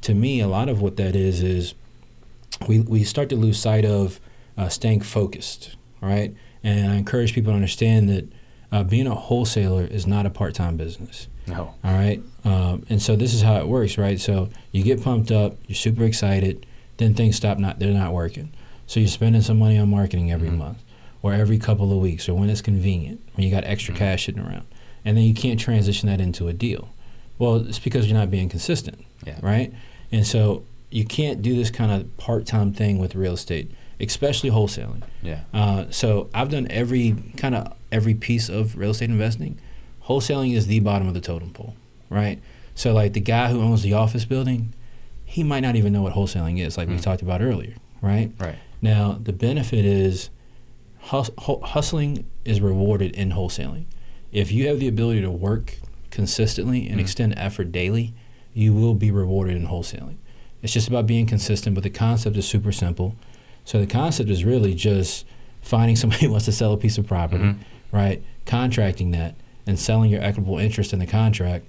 [SPEAKER 2] To me, a lot of what that is is we we start to lose sight of uh, staying focused, right? And I encourage people to understand that uh, being a wholesaler is not a part-time business.
[SPEAKER 1] No.
[SPEAKER 2] All right. Um, and so this is how it works, right? So you get pumped up, you're super excited, then things stop not they're not working. So you're spending some money on marketing every
[SPEAKER 1] Mhm.
[SPEAKER 2] month or every couple of weeks or when it's convenient, when you got extra
[SPEAKER 1] Mhm.
[SPEAKER 2] cash sitting around. And then you can't transition that into a deal. Well, it's because you're not being consistent,
[SPEAKER 1] Yeah.
[SPEAKER 2] right? And so you can't do this kind of part-time thing with real estate, especially wholesaling.
[SPEAKER 1] Yeah.
[SPEAKER 2] Uh, so I've done every kind of every piece of real estate investing. Wholesaling is the bottom of the totem pole, right? So like the guy who owns the office building, he might not even know what wholesaling is, like we
[SPEAKER 1] Mm.
[SPEAKER 2] talked about earlier, right?
[SPEAKER 1] Right.
[SPEAKER 2] Now the benefit is hus- hustling is rewarded in wholesaling. If you have the ability to work consistently and
[SPEAKER 1] Mhm.
[SPEAKER 2] extend effort daily, you will be rewarded in wholesaling. It's just about being consistent, but the concept is super simple. So the concept is really just finding somebody who wants to sell a piece of property,
[SPEAKER 1] Mhm.
[SPEAKER 2] right? Contracting that and selling your equitable interest in the contract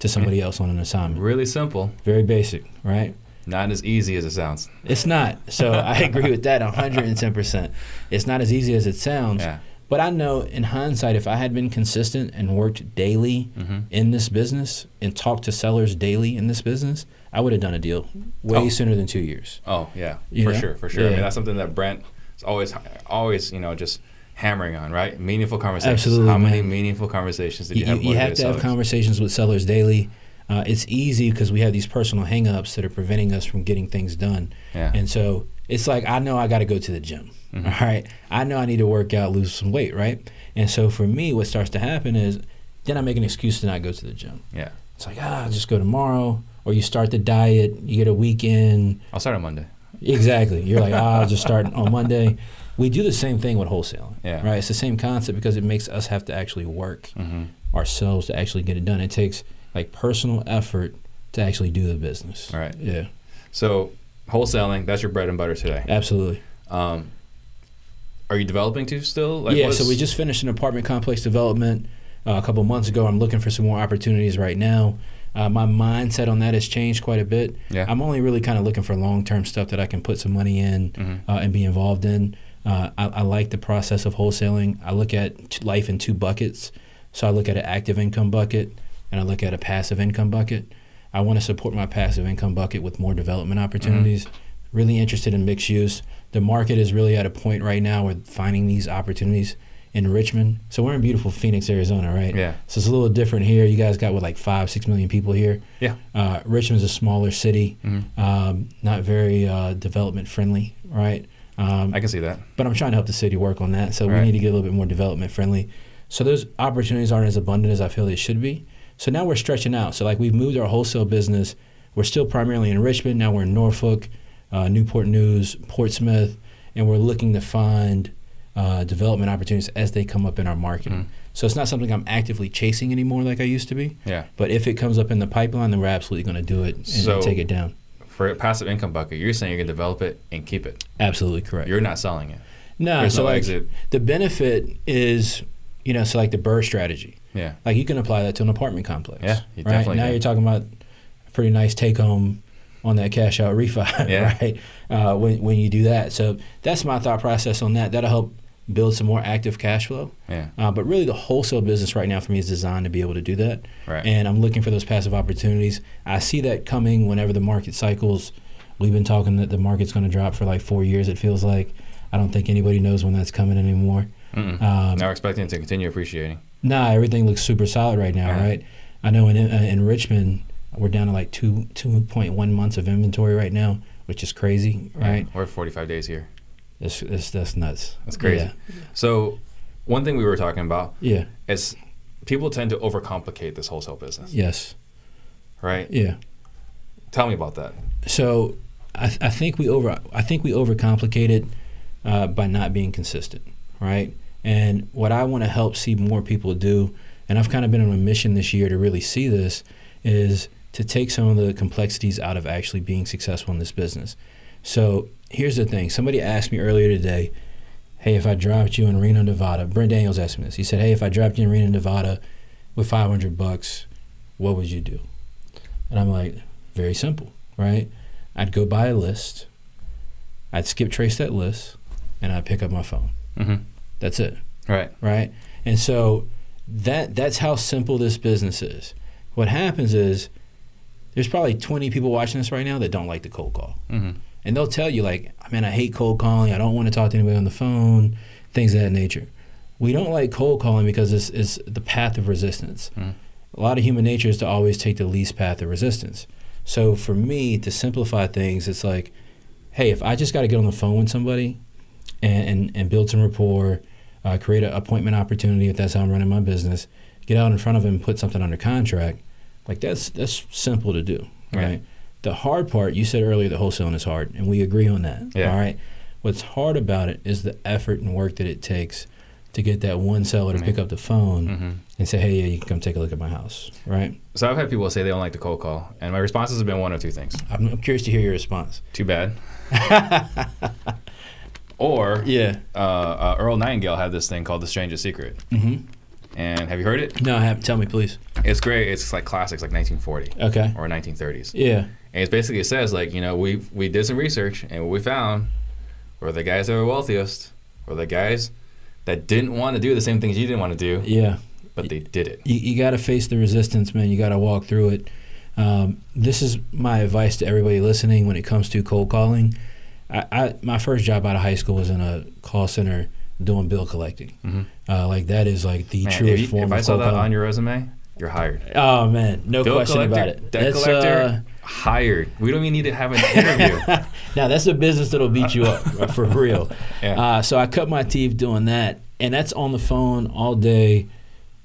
[SPEAKER 2] to somebody else on an assignment.
[SPEAKER 1] Really simple.
[SPEAKER 2] Very basic, right?
[SPEAKER 1] Not as easy as it sounds.
[SPEAKER 2] It's not. So I agree with that 110%. It's not as easy as it sounds.
[SPEAKER 1] Yeah.
[SPEAKER 2] But I know in hindsight, if I had been consistent and worked daily
[SPEAKER 1] Mm-hmm.
[SPEAKER 2] in this business and talked to sellers daily in this business, I would have done a deal way
[SPEAKER 1] Oh.
[SPEAKER 2] sooner than two years.
[SPEAKER 1] Oh yeah,
[SPEAKER 2] You
[SPEAKER 1] for
[SPEAKER 2] know?
[SPEAKER 1] sure, for sure. I mean, that's something that Brent is always, always, you know, just hammering on, right? Meaningful conversations.
[SPEAKER 2] Absolutely,
[SPEAKER 1] How many
[SPEAKER 2] man.
[SPEAKER 1] meaningful conversations did
[SPEAKER 2] You,
[SPEAKER 1] you have?
[SPEAKER 2] you have to have conversations with sellers daily. Uh, it's easy because we have these personal hangups that are preventing us from getting things done.
[SPEAKER 1] Yeah.
[SPEAKER 2] And so it's like I know I got to go to the gym.
[SPEAKER 1] Mhm.
[SPEAKER 2] all right, I know I need to work out, lose some weight, right? And so for me, what starts to happen is then I make an excuse to not go to the gym.
[SPEAKER 1] Yeah.
[SPEAKER 2] It's like ah, I'll just go tomorrow, or you start the diet, you get a weekend.
[SPEAKER 1] I'll start on Monday.
[SPEAKER 2] Exactly, you're like ah, I'll just start on Monday. We do the same thing with wholesaling,
[SPEAKER 1] Yeah.
[SPEAKER 2] right? It's the same concept because it makes us have to actually work
[SPEAKER 1] Mm-hmm.
[SPEAKER 2] ourselves to actually get it done. It takes like personal effort to actually do the business.
[SPEAKER 1] Right.
[SPEAKER 2] Yeah,
[SPEAKER 1] So wholesaling, that's your bread and butter today.
[SPEAKER 2] absolutely.
[SPEAKER 1] Um, are you developing too still? Like,
[SPEAKER 2] yeah, so we just finished an apartment complex development uh, a couple months ago. I'm looking for some more opportunities right now. Uh, my mindset on that has changed quite a bit.
[SPEAKER 1] Yeah.
[SPEAKER 2] I'm only really kind of looking for long term stuff that I can put some money in
[SPEAKER 1] Mhm.
[SPEAKER 2] uh, and be involved in. Uh, I, I like the process of wholesaling. I look at t- life in two buckets. So I look at an active income bucket and I look at a passive income bucket. I want to support my passive income bucket with more development opportunities. Really interested in mixed use. The market is really at a point right now where finding these opportunities in Richmond. So we're in beautiful Phoenix, Arizona, right?
[SPEAKER 1] Yeah.
[SPEAKER 2] So it's a little different here. You guys got what like five, six million people here.
[SPEAKER 1] Yeah.
[SPEAKER 2] Uh, Richmond's a smaller city,
[SPEAKER 1] Mhm.
[SPEAKER 2] um, not very uh, development friendly, right? Um,
[SPEAKER 1] I can see that.
[SPEAKER 2] but I'm trying to help the city work on that. So
[SPEAKER 1] Right.
[SPEAKER 2] we need to get a little bit more development friendly. So those opportunities aren't as abundant as I feel they should be. So now we're stretching out. So like we've moved our wholesale business. We're still primarily in Richmond. Now we're in Norfolk, uh, Newport News, Portsmouth, and we're looking to find uh, development opportunities as they come up in our marketing.
[SPEAKER 1] Mhm.
[SPEAKER 2] So it's not something I'm actively chasing anymore like I used to be.
[SPEAKER 1] Yeah.
[SPEAKER 2] But if it comes up in the pipeline, then we're absolutely going to do it and,
[SPEAKER 1] So-
[SPEAKER 2] take it down.
[SPEAKER 1] For a passive income bucket, you're saying you're going to develop it and keep it.
[SPEAKER 2] Absolutely correct.
[SPEAKER 1] You're not selling it.
[SPEAKER 2] no,
[SPEAKER 1] There's
[SPEAKER 2] so
[SPEAKER 1] no
[SPEAKER 2] like
[SPEAKER 1] exit.
[SPEAKER 2] the benefit is, you know, so like the BRRRR strategy.
[SPEAKER 1] Yeah.
[SPEAKER 2] Like you can apply that to an apartment complex.
[SPEAKER 1] Yeah, you
[SPEAKER 2] right.
[SPEAKER 1] definitely
[SPEAKER 2] now
[SPEAKER 1] can.
[SPEAKER 2] you're talking about a pretty nice take home on that cash out refi.
[SPEAKER 1] Yeah.
[SPEAKER 2] Right. Uh, when when you do that, so that's my thought process on that. That'll help build some more active cash flow.
[SPEAKER 1] Yeah.
[SPEAKER 2] Uh, but really, the wholesale business right now for me is designed to be able to do that.
[SPEAKER 1] Right.
[SPEAKER 2] And I'm looking for those passive opportunities. I see that coming whenever the market cycles. We've been talking that the market's going to drop for like four years. It feels like. I don't think anybody knows when that's coming anymore.
[SPEAKER 1] Mm-mm.
[SPEAKER 2] Um,
[SPEAKER 1] now we're expecting it to continue appreciating.
[SPEAKER 2] Nah, everything looks super solid right now,
[SPEAKER 1] Yeah.
[SPEAKER 2] right? I know in uh, in Richmond we're down to like two two point one months of inventory right now, which is crazy, right?
[SPEAKER 1] Yeah, we're 45 days here.
[SPEAKER 2] It's, it's that's nuts.
[SPEAKER 1] That's crazy.
[SPEAKER 2] Yeah.
[SPEAKER 1] So, one thing we were talking about
[SPEAKER 2] yeah.
[SPEAKER 1] is people tend to overcomplicate this wholesale business,
[SPEAKER 2] Yes.
[SPEAKER 1] right?
[SPEAKER 2] Yeah.
[SPEAKER 1] Tell me about that.
[SPEAKER 2] So I, I think we over I think we overcomplicate it uh, by not being consistent, right? And what I want to help see more people do, and I've kind of been on a mission this year to really see this, is to take some of the complexities out of actually being successful in this business. So here's the thing: somebody asked me earlier today, "Hey, if I dropped you in Reno, Nevada," Brent Daniels asked me this. He said, "Hey, if I dropped you in Reno, Nevada, with 500 bucks, what would you do?" And I'm like, very simple, right? I'd go buy a list, I'd skip trace that list, and I'd pick up my phone.
[SPEAKER 1] Mm-hmm.
[SPEAKER 2] That's it,
[SPEAKER 1] Right.
[SPEAKER 2] right? And so that that's how simple this business is. What happens is there's probably 20 people watching this right now that don't like the cold call.
[SPEAKER 1] Mm-hmm.
[SPEAKER 2] And they'll tell you like, man, I hate cold calling. I don't want to talk to anybody on the phone, things of that nature. We don't like cold calling because it's, it's the path of resistance.
[SPEAKER 1] Mm.
[SPEAKER 2] A lot of human nature is to always take the least path of resistance. So for me, to simplify things, it's like, hey, if I just got to get on the phone with somebody and, and, and build some rapport, uh, create an appointment opportunity if that's how I'm running my business, get out in front of them and put something under contract, like that's that's simple to do, right? The hard part, you said earlier that wholesaling is hard, and we agree on that.
[SPEAKER 1] Yeah.
[SPEAKER 2] All right. What's hard about it is the effort and work that it takes to get that one seller to pick up the phone
[SPEAKER 1] Mm-hmm.
[SPEAKER 2] and say, "Hey, yeah, you can come take a look at my house." Right?
[SPEAKER 1] So I've had people say they don't like the cold call, and my responses have been one of two things:
[SPEAKER 2] I'm, I'm curious to hear your response.
[SPEAKER 1] too bad, or
[SPEAKER 2] Yeah.
[SPEAKER 1] uh, uh, Earl Nightingale had this thing called the Strangest Secret.
[SPEAKER 2] Mm-hmm.
[SPEAKER 1] And have you heard it?
[SPEAKER 2] No, I have. Tell me, please.
[SPEAKER 1] It's great. It's like classics, like 1940
[SPEAKER 2] Okay.
[SPEAKER 1] or 1930s.
[SPEAKER 2] Yeah.
[SPEAKER 1] And it's basically it says like you know we we did some research and what we found were the guys that were wealthiest were the guys that didn't want to do the same things you didn't want to do,
[SPEAKER 2] Yeah.
[SPEAKER 1] but they did it.
[SPEAKER 2] You, you got to face the resistance, man. You got to walk through it. Um, this is my advice to everybody listening when it comes to cold calling. I, I my first job out of high school was in a call center doing bill collecting.
[SPEAKER 1] Mhm.
[SPEAKER 2] Uh, like that is like the
[SPEAKER 1] Man,
[SPEAKER 2] truest
[SPEAKER 1] if,
[SPEAKER 2] form
[SPEAKER 1] if
[SPEAKER 2] of
[SPEAKER 1] I saw that on your resume, you're hired.
[SPEAKER 2] oh man, no
[SPEAKER 1] Bill
[SPEAKER 2] question
[SPEAKER 1] collector,
[SPEAKER 2] about it.
[SPEAKER 1] debt
[SPEAKER 2] That's,
[SPEAKER 1] collector,
[SPEAKER 2] uh,
[SPEAKER 1] hired. We don't even need to have an interview.
[SPEAKER 2] now that's a business that'll beat you up for real.
[SPEAKER 1] Yeah.
[SPEAKER 2] Uh, so I cut my teeth doing that, and that's on the phone all day,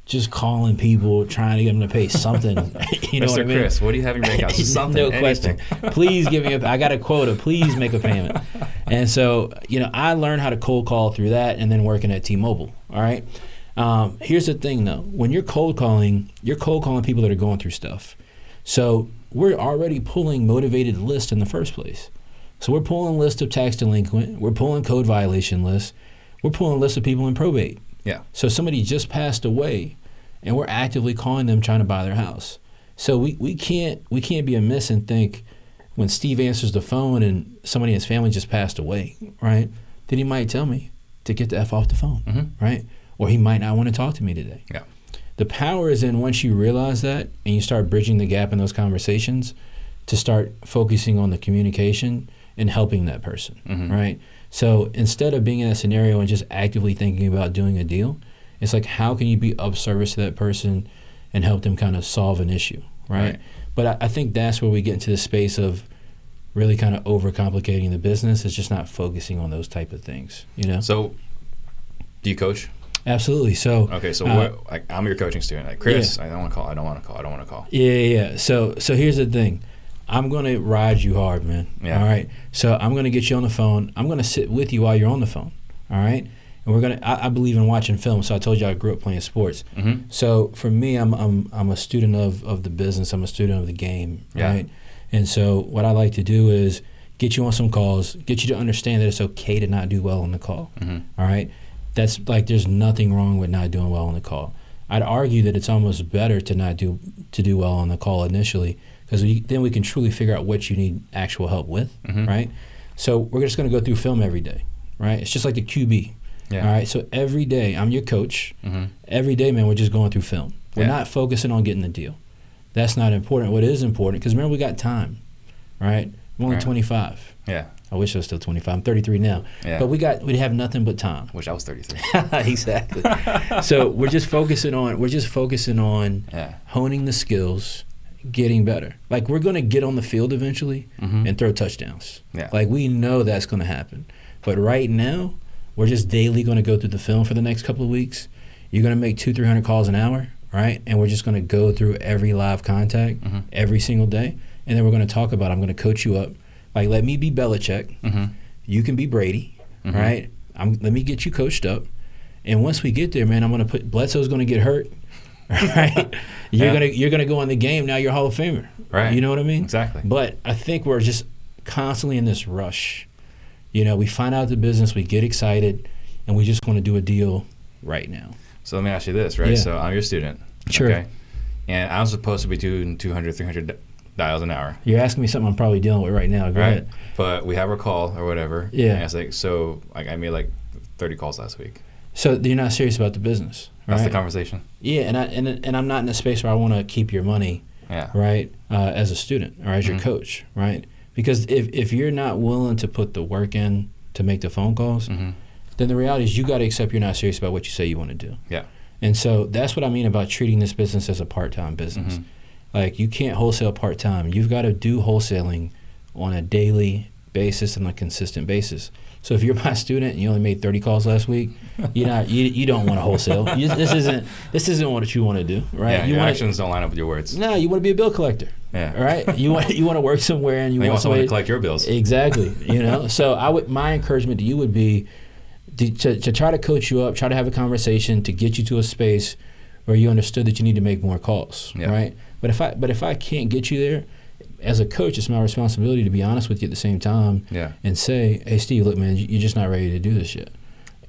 [SPEAKER 2] just calling people, trying to get them to pay something. you know
[SPEAKER 1] Mr.
[SPEAKER 2] what I mean?
[SPEAKER 1] Chris, what do you have in your bank account? Something,
[SPEAKER 2] no question. Please give me a. I got a quota. Please make a payment. And so you know, I learned how to cold call through that, and then working at T-Mobile. All right. Um, here's the thing, though. When you're cold calling, you're cold calling people that are going through stuff. So we're already pulling motivated lists in the first place. So we're pulling lists of tax delinquent. We're pulling code violation lists. We're pulling lists of people in probate.
[SPEAKER 1] Yeah.
[SPEAKER 2] So somebody just passed away, and we're actively calling them trying to buy their house. So we, we can't we can't be amiss and think when Steve answers the phone and somebody in his family just passed away, right? Then he might tell me to get the f off the phone,
[SPEAKER 1] Mhm.
[SPEAKER 2] right? Or he might not want to talk to me today.
[SPEAKER 1] Yeah.
[SPEAKER 2] The power is in once you realize that and you start bridging the gap in those conversations to start focusing on the communication and helping that person,
[SPEAKER 1] Mhm.
[SPEAKER 2] right? So instead of being in that scenario and just actively thinking about doing a deal, it's like how can you be of service to that person and help them kind of solve an issue, right?
[SPEAKER 1] Right.
[SPEAKER 2] But I, I think that's where we get into the space of really kind of overcomplicating the business. It's just not focusing on those type of things, you know?
[SPEAKER 1] So, do you coach?
[SPEAKER 2] Absolutely. So
[SPEAKER 1] Okay, so
[SPEAKER 2] Uh,
[SPEAKER 1] what? Like, I'm your coaching student. Like, Chris, I don't want to call. I don't want to call. I don't want to call.
[SPEAKER 2] Yeah, yeah, yeah. So, so here's the thing. I'm gonna ride you hard, man.
[SPEAKER 1] Yeah.
[SPEAKER 2] All right. So I'm gonna get you on the phone. I'm gonna sit with you while you're on the phone. All right. And we're gonna. I, I believe in watching film. So I told you I grew up playing sports.
[SPEAKER 1] Mm-hmm.
[SPEAKER 2] So for me, I'm I'm I'm a student of of the business. I'm a student of the game.
[SPEAKER 1] Yeah.
[SPEAKER 2] Right. And so what I like to do is get you on some calls, get you to understand that it's okay to not do well on the call.
[SPEAKER 1] Mhm.
[SPEAKER 2] All right. That's like there's nothing wrong with not doing well on the call. I'd argue that it's almost better to not do to do well on the call initially because we, then we can truly figure out what you need actual help with,
[SPEAKER 1] Mhm.
[SPEAKER 2] right? So we're just going to go through film every day, right? It's just like the QB.
[SPEAKER 1] Yeah.
[SPEAKER 2] All right. So every day, I'm your coach.
[SPEAKER 1] Mm-hmm.
[SPEAKER 2] Every day, man, we're just going through film. We're
[SPEAKER 1] Yeah.
[SPEAKER 2] not focusing on getting the deal. That's not important. What is important, because remember, we got time, right? I'm only
[SPEAKER 1] Right.
[SPEAKER 2] 25.
[SPEAKER 1] Yeah.
[SPEAKER 2] I wish I was still 25. I'm 33 now.
[SPEAKER 1] Yeah.
[SPEAKER 2] But we got we have nothing but time.
[SPEAKER 1] Wish I was 33.
[SPEAKER 2] exactly. so we're just focusing on we're just focusing on
[SPEAKER 1] yeah.
[SPEAKER 2] honing the skills, getting better. Like we're going to get on the field eventually
[SPEAKER 1] Mhm.
[SPEAKER 2] and throw touchdowns.
[SPEAKER 1] Yeah.
[SPEAKER 2] Like we know that's going to happen. But right now, we're just daily going to go through the film for the next couple of weeks. You're going to make two, three hundred calls an hour, right? And we're just going to go through every live contact
[SPEAKER 1] Mhm.
[SPEAKER 2] every single day, and then we're going to talk about. I'm going to coach you up. Like, let me be Belichick.
[SPEAKER 1] Mm-hmm.
[SPEAKER 2] You can be Brady,
[SPEAKER 1] Mhm.
[SPEAKER 2] right? I'm, let me get you coached up. And once we get there, man, I'm going to put Bledsoe's going to get hurt, right? You're
[SPEAKER 1] Yeah.
[SPEAKER 2] gonna you're gonna go in the game now. You're Hall of Famer,
[SPEAKER 1] Right.
[SPEAKER 2] You know what I mean?
[SPEAKER 1] Exactly.
[SPEAKER 2] But I think we're just constantly in this rush. You know, we find out the business, we get excited, and we just want to do a deal right now.
[SPEAKER 1] So let me ask you this, right?
[SPEAKER 2] Yeah.
[SPEAKER 1] So I'm your student.
[SPEAKER 2] Sure.
[SPEAKER 1] Okay. And I'm supposed to be doing 200, 300 dials an hour.
[SPEAKER 2] You're asking me something I'm probably dealing with right now. Go
[SPEAKER 1] right?
[SPEAKER 2] ahead.
[SPEAKER 1] But we have a call or whatever.
[SPEAKER 2] Yeah.
[SPEAKER 1] And it's like, so like I made like 30 calls last week.
[SPEAKER 2] So you're not serious about the business,
[SPEAKER 1] That's the conversation.
[SPEAKER 2] yeah, and I and, and I'm not in a space where I want to keep your money,
[SPEAKER 1] Yeah.
[SPEAKER 2] right, uh, as a student or as your
[SPEAKER 1] Mhm.
[SPEAKER 2] coach, right? Because if if you're not willing to put the work in to make the phone calls,
[SPEAKER 1] Mm-hmm.
[SPEAKER 2] Then the reality is you got to accept you're not serious about what you say you want to do.
[SPEAKER 1] Yeah.
[SPEAKER 2] And so that's what I mean about treating this business as a part-time business.
[SPEAKER 1] Mhm.
[SPEAKER 2] Like you can't wholesale part-time. You've got to do wholesaling on a daily basis and a consistent basis. So if you're my student and you only made 30 calls last week, you're not you, you don't want to wholesale. You, this isn't this isn't what you want to do, right?
[SPEAKER 1] Yeah.
[SPEAKER 2] you
[SPEAKER 1] your
[SPEAKER 2] wanna-
[SPEAKER 1] actions don't line up with your words.
[SPEAKER 2] No, you want to be a bill collector,
[SPEAKER 1] Yeah.
[SPEAKER 2] Right. You want you want to work somewhere and you want
[SPEAKER 1] want someone
[SPEAKER 2] somebody
[SPEAKER 1] to collect your bills.
[SPEAKER 2] Exactly. You know, so I would my encouragement to you would be to, to, to try to coach you up, try to have a conversation to get you to a space where you understood that you need to make more calls,
[SPEAKER 1] Yeah.
[SPEAKER 2] right? But if I but if I can't get you there, as a coach, it's my responsibility to be honest with you at the same time
[SPEAKER 1] Yeah.
[SPEAKER 2] and say, "Hey, Steve, look, man, you- you're just not ready to do this yet."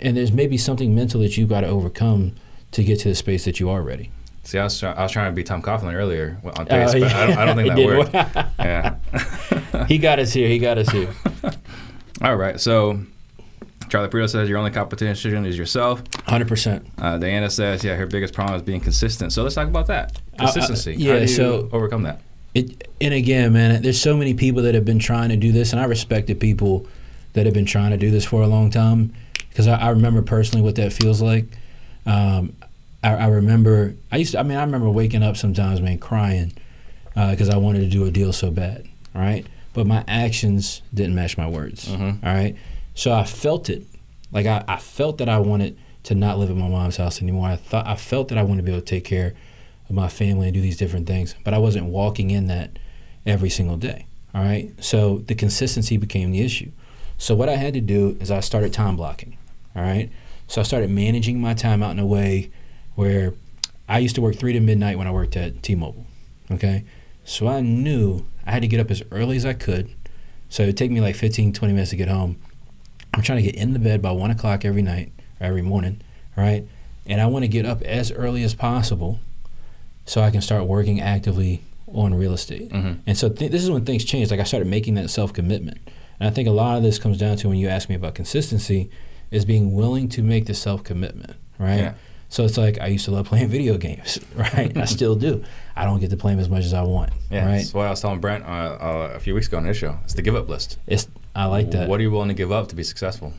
[SPEAKER 2] And there's maybe something mental that you've got to overcome to get to the space that you are ready.
[SPEAKER 1] See, I was, try- I was trying to be Tom Coughlin earlier on
[SPEAKER 2] Uh,
[SPEAKER 1] pace, but I, don't, I don't think that worked. Yeah.
[SPEAKER 2] he got us here. He got us here.
[SPEAKER 1] All right. So Charlie Prito says your only competition is yourself.
[SPEAKER 2] Hundred percent.
[SPEAKER 1] Uh, Diana says, yeah, her biggest problem is being consistent. So let's talk about that.
[SPEAKER 2] Uh, uh,
[SPEAKER 1] Consistency.
[SPEAKER 2] yeah,
[SPEAKER 1] How do you
[SPEAKER 2] so-
[SPEAKER 1] overcome that?
[SPEAKER 2] It, and again, man, there's so many people that have been trying to do this, and I respect the people that have been trying to do this for a long time because I, I remember personally what that feels like. Um, I, I remember, I used to, I mean, I remember waking up sometimes, man, crying because I wanted to do a deal so bad, all right? But my actions didn't match my words,
[SPEAKER 1] Mhm.
[SPEAKER 2] all right? So I felt it. Like, I, I felt that I wanted to not live at my mom's house anymore. I thought I felt that I wanted to be able to take care of my family and do these different things, but I wasn't walking in that every single day. All right. So the consistency became the issue. So what I had to do is I started time blocking. All right. So I started managing my time out in a way where I used to work three to midnight when I worked at T-Mobile. Okay. So I knew I had to get up as early as I could. So it would take me like 15, 20 minutes to get home. I'm trying to get in the bed by one o'clock every night or every morning. right? And I want to get up as early as possible so I can start working actively on real estate.
[SPEAKER 1] hmm
[SPEAKER 2] And so th- this is when things changed. Like I started making that self commitment. And I think a lot of this comes down to when you ask me about consistency, is being willing to make the self commitment, right?
[SPEAKER 1] Yeah.
[SPEAKER 2] So it's like I used to love playing video games, right? I still do. I don't get to play them as much as I want,
[SPEAKER 1] Yeah.
[SPEAKER 2] right?
[SPEAKER 1] That's why I was telling Brent uh, uh, a few weeks ago on his show. It's the give up list.
[SPEAKER 2] It's I like that.
[SPEAKER 1] What are you willing to give up to be successful?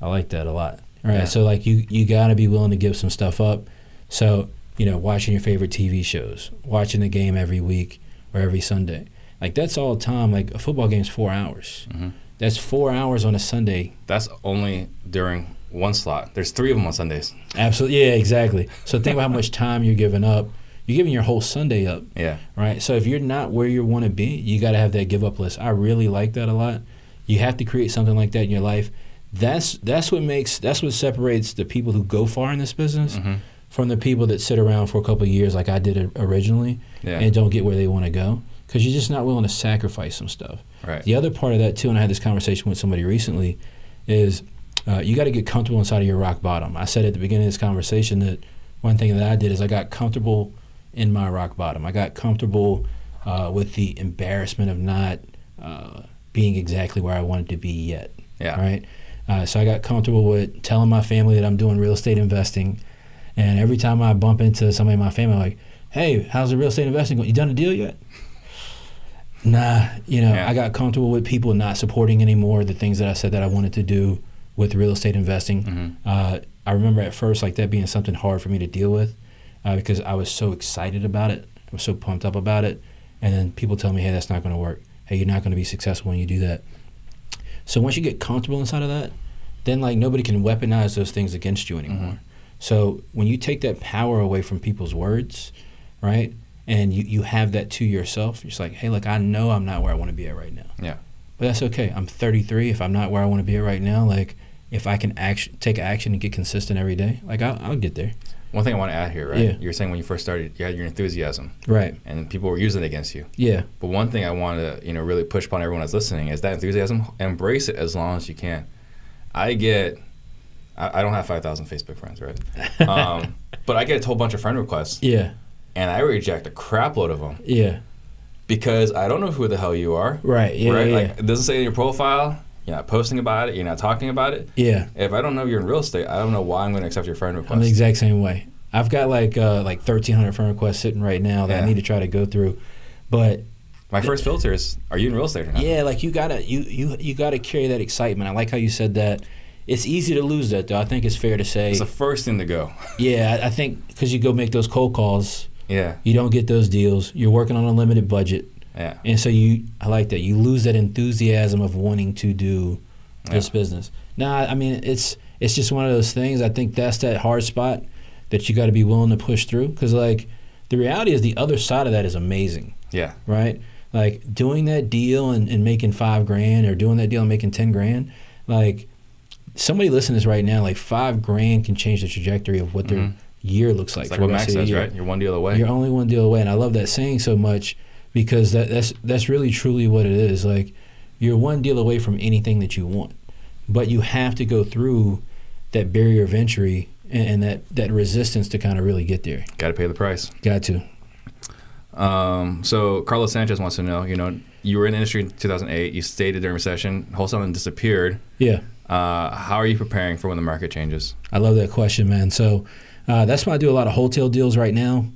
[SPEAKER 2] I like that a lot. All right.
[SPEAKER 1] Yeah.
[SPEAKER 2] So like you you got to be willing to give some stuff up. So you know, watching your favorite TV shows, watching the game every week or every Sunday, like that's all time. Like a football game's four hours.
[SPEAKER 1] Mhm.
[SPEAKER 2] That's four hours on a Sunday.
[SPEAKER 1] That's only during one slot. There's three of them on Sundays.
[SPEAKER 2] Absolutely. Yeah. Exactly. So think about how much time you're giving up. You're giving your whole Sunday up.
[SPEAKER 1] Yeah.
[SPEAKER 2] right? So if you're not where you want to be, you got to have that give up list. I really like that a lot. You have to create something like that in your life. That's that's what makes that's what separates the people who go far in this business
[SPEAKER 1] hmm
[SPEAKER 2] from the people that sit around for a couple of years like I did originally
[SPEAKER 1] Yeah.
[SPEAKER 2] and don't get where they want to go because you're just not willing to sacrifice some stuff.
[SPEAKER 1] right.
[SPEAKER 2] The other part of that too, and I had this conversation with somebody recently, is uh, you got to get comfortable inside of your rock bottom. I said at the beginning of this conversation that one thing that I did is I got comfortable in my rock bottom. I got comfortable uh, with the embarrassment of not uh, being exactly where I wanted to be yet.
[SPEAKER 1] Yeah.
[SPEAKER 2] Right. Uh, so I got comfortable with telling my family that I'm doing real estate investing, and every time I bump into somebody in my family, I'm like, "Hey, how's the real estate investing going? You done a deal yet?" Nah, you know,
[SPEAKER 1] Yeah.
[SPEAKER 2] I got comfortable with people not supporting anymore the things that I said that I wanted to do with real estate investing.
[SPEAKER 1] Mhm.
[SPEAKER 2] Uh, I remember at first like that being something hard for me to deal with uh, because I was so excited about it. I was so pumped up about it, and then people tell me, "Hey, that's not going to work. Hey, you're not going to be successful when you do that." So once you get comfortable inside of that, then like nobody can weaponize those things against you anymore. Mm-hmm. So when you take that power away from people's words, right, and you, you have that to yourself, you're just like, hey, look, I know I'm not where I want to be at right now.
[SPEAKER 1] Yeah.
[SPEAKER 2] But that's okay. I'm 33. If I'm not where I want to be at right now, like if I can action, take action and get consistent every day, like I'll, I'll get there.
[SPEAKER 1] One thing I want to add here, right?
[SPEAKER 2] Yeah.
[SPEAKER 1] You're saying when you first started, you had your enthusiasm,
[SPEAKER 2] Right.
[SPEAKER 1] and people were using it against you.
[SPEAKER 2] Yeah.
[SPEAKER 1] But one thing I want to, you know, really push upon everyone that's listening is that enthusiasm. Embrace it as long as you can. I get, I, I don't have five thousand Facebook friends, right? um, but I get a whole bunch of friend requests,
[SPEAKER 2] Yeah.
[SPEAKER 1] and I reject a crap load of them
[SPEAKER 2] Yeah.
[SPEAKER 1] because I don't know who the hell you are.
[SPEAKER 2] Right. Yeah.
[SPEAKER 1] right?
[SPEAKER 2] Yeah.
[SPEAKER 1] Like it doesn't say in your profile. You're not posting about it. You're not talking about it.
[SPEAKER 2] yeah.
[SPEAKER 1] If I don't know you're in real estate, I don't know why I'm going to accept your friend request.
[SPEAKER 2] I'm the exact same way. I've got like uh, like 1,300 friend requests sitting right now that
[SPEAKER 1] Yeah.
[SPEAKER 2] I need to try to go through, but
[SPEAKER 1] My first filter is: Are you in real estate or not?
[SPEAKER 2] yeah, like you gotta you you you gotta carry that excitement. I like how you said that. It's easy to lose that though. I think it's fair to say.
[SPEAKER 1] It's the first thing to go.
[SPEAKER 2] yeah, I- I think because you go make those cold calls,
[SPEAKER 1] Yeah,
[SPEAKER 2] you don't get those deals. You're working on a limited budget.
[SPEAKER 1] Yeah,
[SPEAKER 2] And so you, I like that. You lose that enthusiasm of wanting to do this
[SPEAKER 1] Yeah.
[SPEAKER 2] business. Now, I mean, it's it's just one of those things. I think that's that hard spot that you got to be willing to push through. Because like, the reality is the other side of that is amazing,
[SPEAKER 1] yeah.
[SPEAKER 2] right? Like doing that deal and, and making five grand, or doing that deal and making ten grand. Like somebody listening to this right now, like five grand can change the trajectory of what their
[SPEAKER 1] Mhm.
[SPEAKER 2] year looks like.
[SPEAKER 1] It's like what Max
[SPEAKER 2] rest of the
[SPEAKER 1] says, right? You're one deal away.
[SPEAKER 2] You're only one deal away, and I love that saying so much because that, that's that's really truly what it is. Like you're one deal away from anything that you want, but you have to go through that barrier of entry and, and that that resistance to kind of really get there.
[SPEAKER 1] Got to pay the price.
[SPEAKER 2] Got to.
[SPEAKER 1] Um, so Carlos Sanchez wants to know. You know, you were in the industry in 2008. You stayed during recession. Wholesaling disappeared.
[SPEAKER 2] Yeah,
[SPEAKER 1] Uh, how are you preparing for when the market changes?
[SPEAKER 2] I love that question, man. So uh, that's why I do a lot of wholesale deals right now.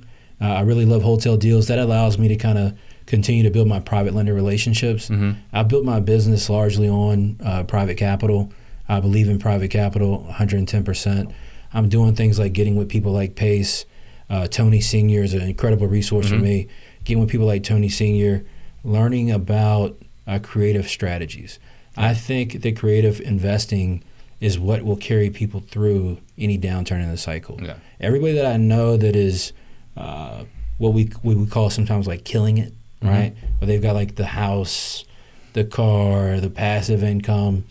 [SPEAKER 2] Uh, I really love wholesale deals. That allows me to kind of continue to build my private lender relationships.
[SPEAKER 1] Mm-hmm.
[SPEAKER 2] I built my business largely on uh, private capital. I believe in private capital 110%. I'm doing things like getting with people like Pace. Uh, Tony Senior is an incredible resource for
[SPEAKER 1] Mhm.
[SPEAKER 2] me. Getting with people like Tony Senior, learning about uh, creative strategies. I think that creative investing is what will carry people through any downturn in the cycle.
[SPEAKER 1] Yeah.
[SPEAKER 2] Everybody that I know that is uh, what we we would call sometimes like killing it,
[SPEAKER 1] Mhm.
[SPEAKER 2] right? Where they've got like the house, the car, the passive income.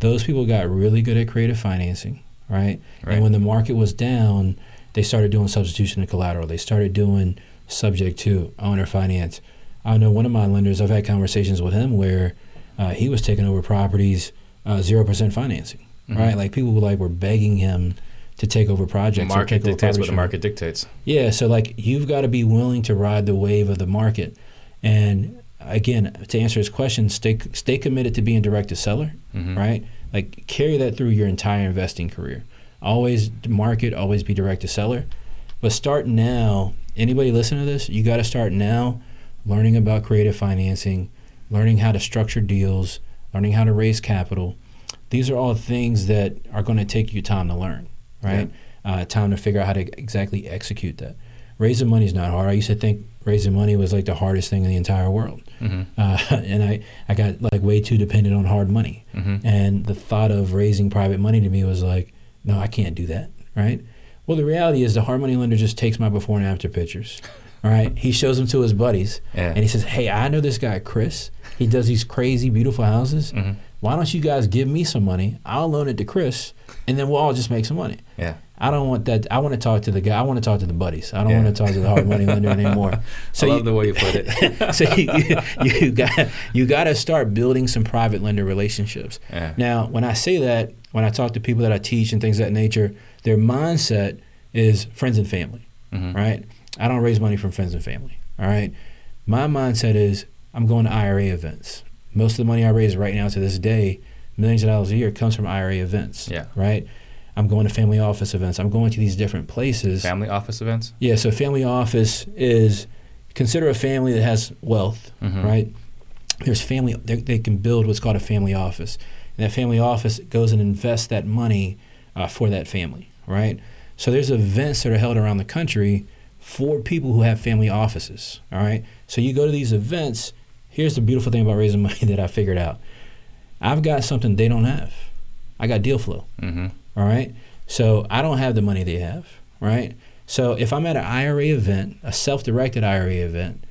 [SPEAKER 2] Those people got really good at creative financing, right?
[SPEAKER 1] Right.
[SPEAKER 2] And when the market was down, they started doing substitution of collateral. They started doing subject to owner finance. I know one of my lenders. I've had conversations with him where uh, he was taking over properties zero percent financing,
[SPEAKER 1] Mhm.
[SPEAKER 2] right? Like people were like were begging him to take over projects. or
[SPEAKER 1] market dictates what the market dictates.
[SPEAKER 2] Yeah, so like you've got to be willing to ride the wave of the market, and again, to answer his question, stay stay committed to being direct to seller,
[SPEAKER 1] Mhm.
[SPEAKER 2] right? Like carry that through your entire investing career. Always market, always be direct to seller, but start now. Anybody listening to this, you got to start now, learning about creative financing, learning how to structure deals, learning how to raise capital. These are all things that are going to take you time to learn, right? Uh, time to figure out how to exactly execute that. Raising money is not hard. I used to think raising money was like the hardest thing in the entire world,
[SPEAKER 1] Mhm.
[SPEAKER 2] uh, and I I got like way too dependent on hard money.
[SPEAKER 1] Mhm.
[SPEAKER 2] And the thought of raising private money to me was like, no, I can't do that, right? Well, the reality is the hard money lender just takes my before and after pictures, all right? He shows them to his buddies,
[SPEAKER 1] Yeah.
[SPEAKER 2] and he says, hey, I know this guy, Chris. He does these crazy, beautiful houses.
[SPEAKER 1] Mhm.
[SPEAKER 2] Why don't you guys give me some money? I'll loan it to Chris, and then we'll all just make some money.
[SPEAKER 1] Yeah.
[SPEAKER 2] I don't want that. I want to talk to the guy. I want to talk to the buddies. I don't
[SPEAKER 1] Yeah.
[SPEAKER 2] want to talk to the hard money lender anymore.
[SPEAKER 1] I love
[SPEAKER 2] you,
[SPEAKER 1] the way you put it.
[SPEAKER 2] so you, you, you got you got to start building some private lender relationships.
[SPEAKER 1] Yeah.
[SPEAKER 2] Now, when I say that, when I talk to people that I teach and things of that nature, their mindset is friends and family,
[SPEAKER 1] Mhm.
[SPEAKER 2] right? I don't raise money from friends and family. All right. My mindset is I'm going to IRA events. Most of the money I raise right now to this day, millions of dollars a year, comes from IRA events.
[SPEAKER 1] Yeah.
[SPEAKER 2] Right. I'm going to family office events. I'm going to these different places.
[SPEAKER 1] Family office events.
[SPEAKER 2] Yeah, so family office is consider a family that has wealth,
[SPEAKER 1] Mhm.
[SPEAKER 2] right? There's family they, they can build what's called a family office, and that family office goes and invests that money uh, for that family, right? So there's events that are held around the country for people who have family offices, all right? So you go to these events. Here's the beautiful thing about raising money that I figured out. I've got something they don't have. I got deal flow.
[SPEAKER 1] Mm-hmm.
[SPEAKER 2] All right. So I don't have the money they have. Right. So if I'm at an IRA event, a self-directed IRA event,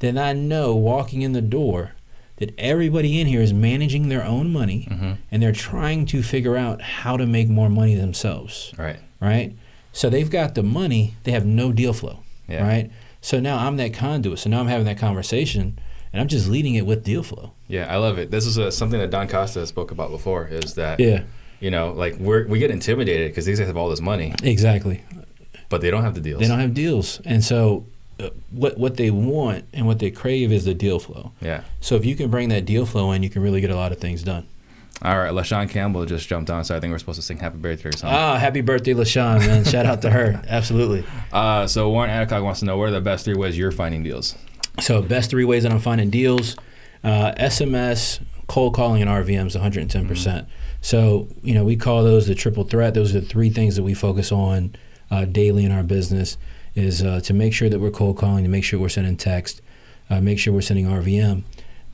[SPEAKER 2] then I know walking in the door that everybody in here is managing their own money
[SPEAKER 1] Mm-hmm.
[SPEAKER 2] and they're trying to figure out how to make more money themselves.
[SPEAKER 1] Right.
[SPEAKER 2] Right. So they've got the money, they have no deal flow.
[SPEAKER 1] Yeah.
[SPEAKER 2] Right. So now I'm that conduit. So now I'm having that conversation and I'm just leading it with deal flow.
[SPEAKER 1] Yeah, I love it. This is a, something that Don Costa spoke about before. Is that
[SPEAKER 2] Yeah.
[SPEAKER 1] you know like we're we get intimidated because these guys have all this money,
[SPEAKER 2] Exactly.
[SPEAKER 1] but they don't have the deals.
[SPEAKER 2] They don't have deals, and so uh, what what they want and what they crave is the deal flow.
[SPEAKER 1] Yeah.
[SPEAKER 2] So if you can bring that deal flow in, you can really get a lot of things done.
[SPEAKER 1] All right, LaShawn Campbell just jumped on, so I think we're supposed to sing "Happy Birthday" or something.
[SPEAKER 2] Ah, happy birthday, LaShawn, man! Shout out to her. Absolutely.
[SPEAKER 1] Uh, so Warren Adcock wants to know what are the best three ways you're finding deals.
[SPEAKER 2] So best three ways that I'm finding deals: uh, SMS, cold calling, and RVMs. 110 percent. So you know we call those the triple threat. Those are the three things that we focus on uh, daily in our business. Is uh, to make sure that we're cold calling, to make sure we're sending text, uh, make sure we're sending RVM.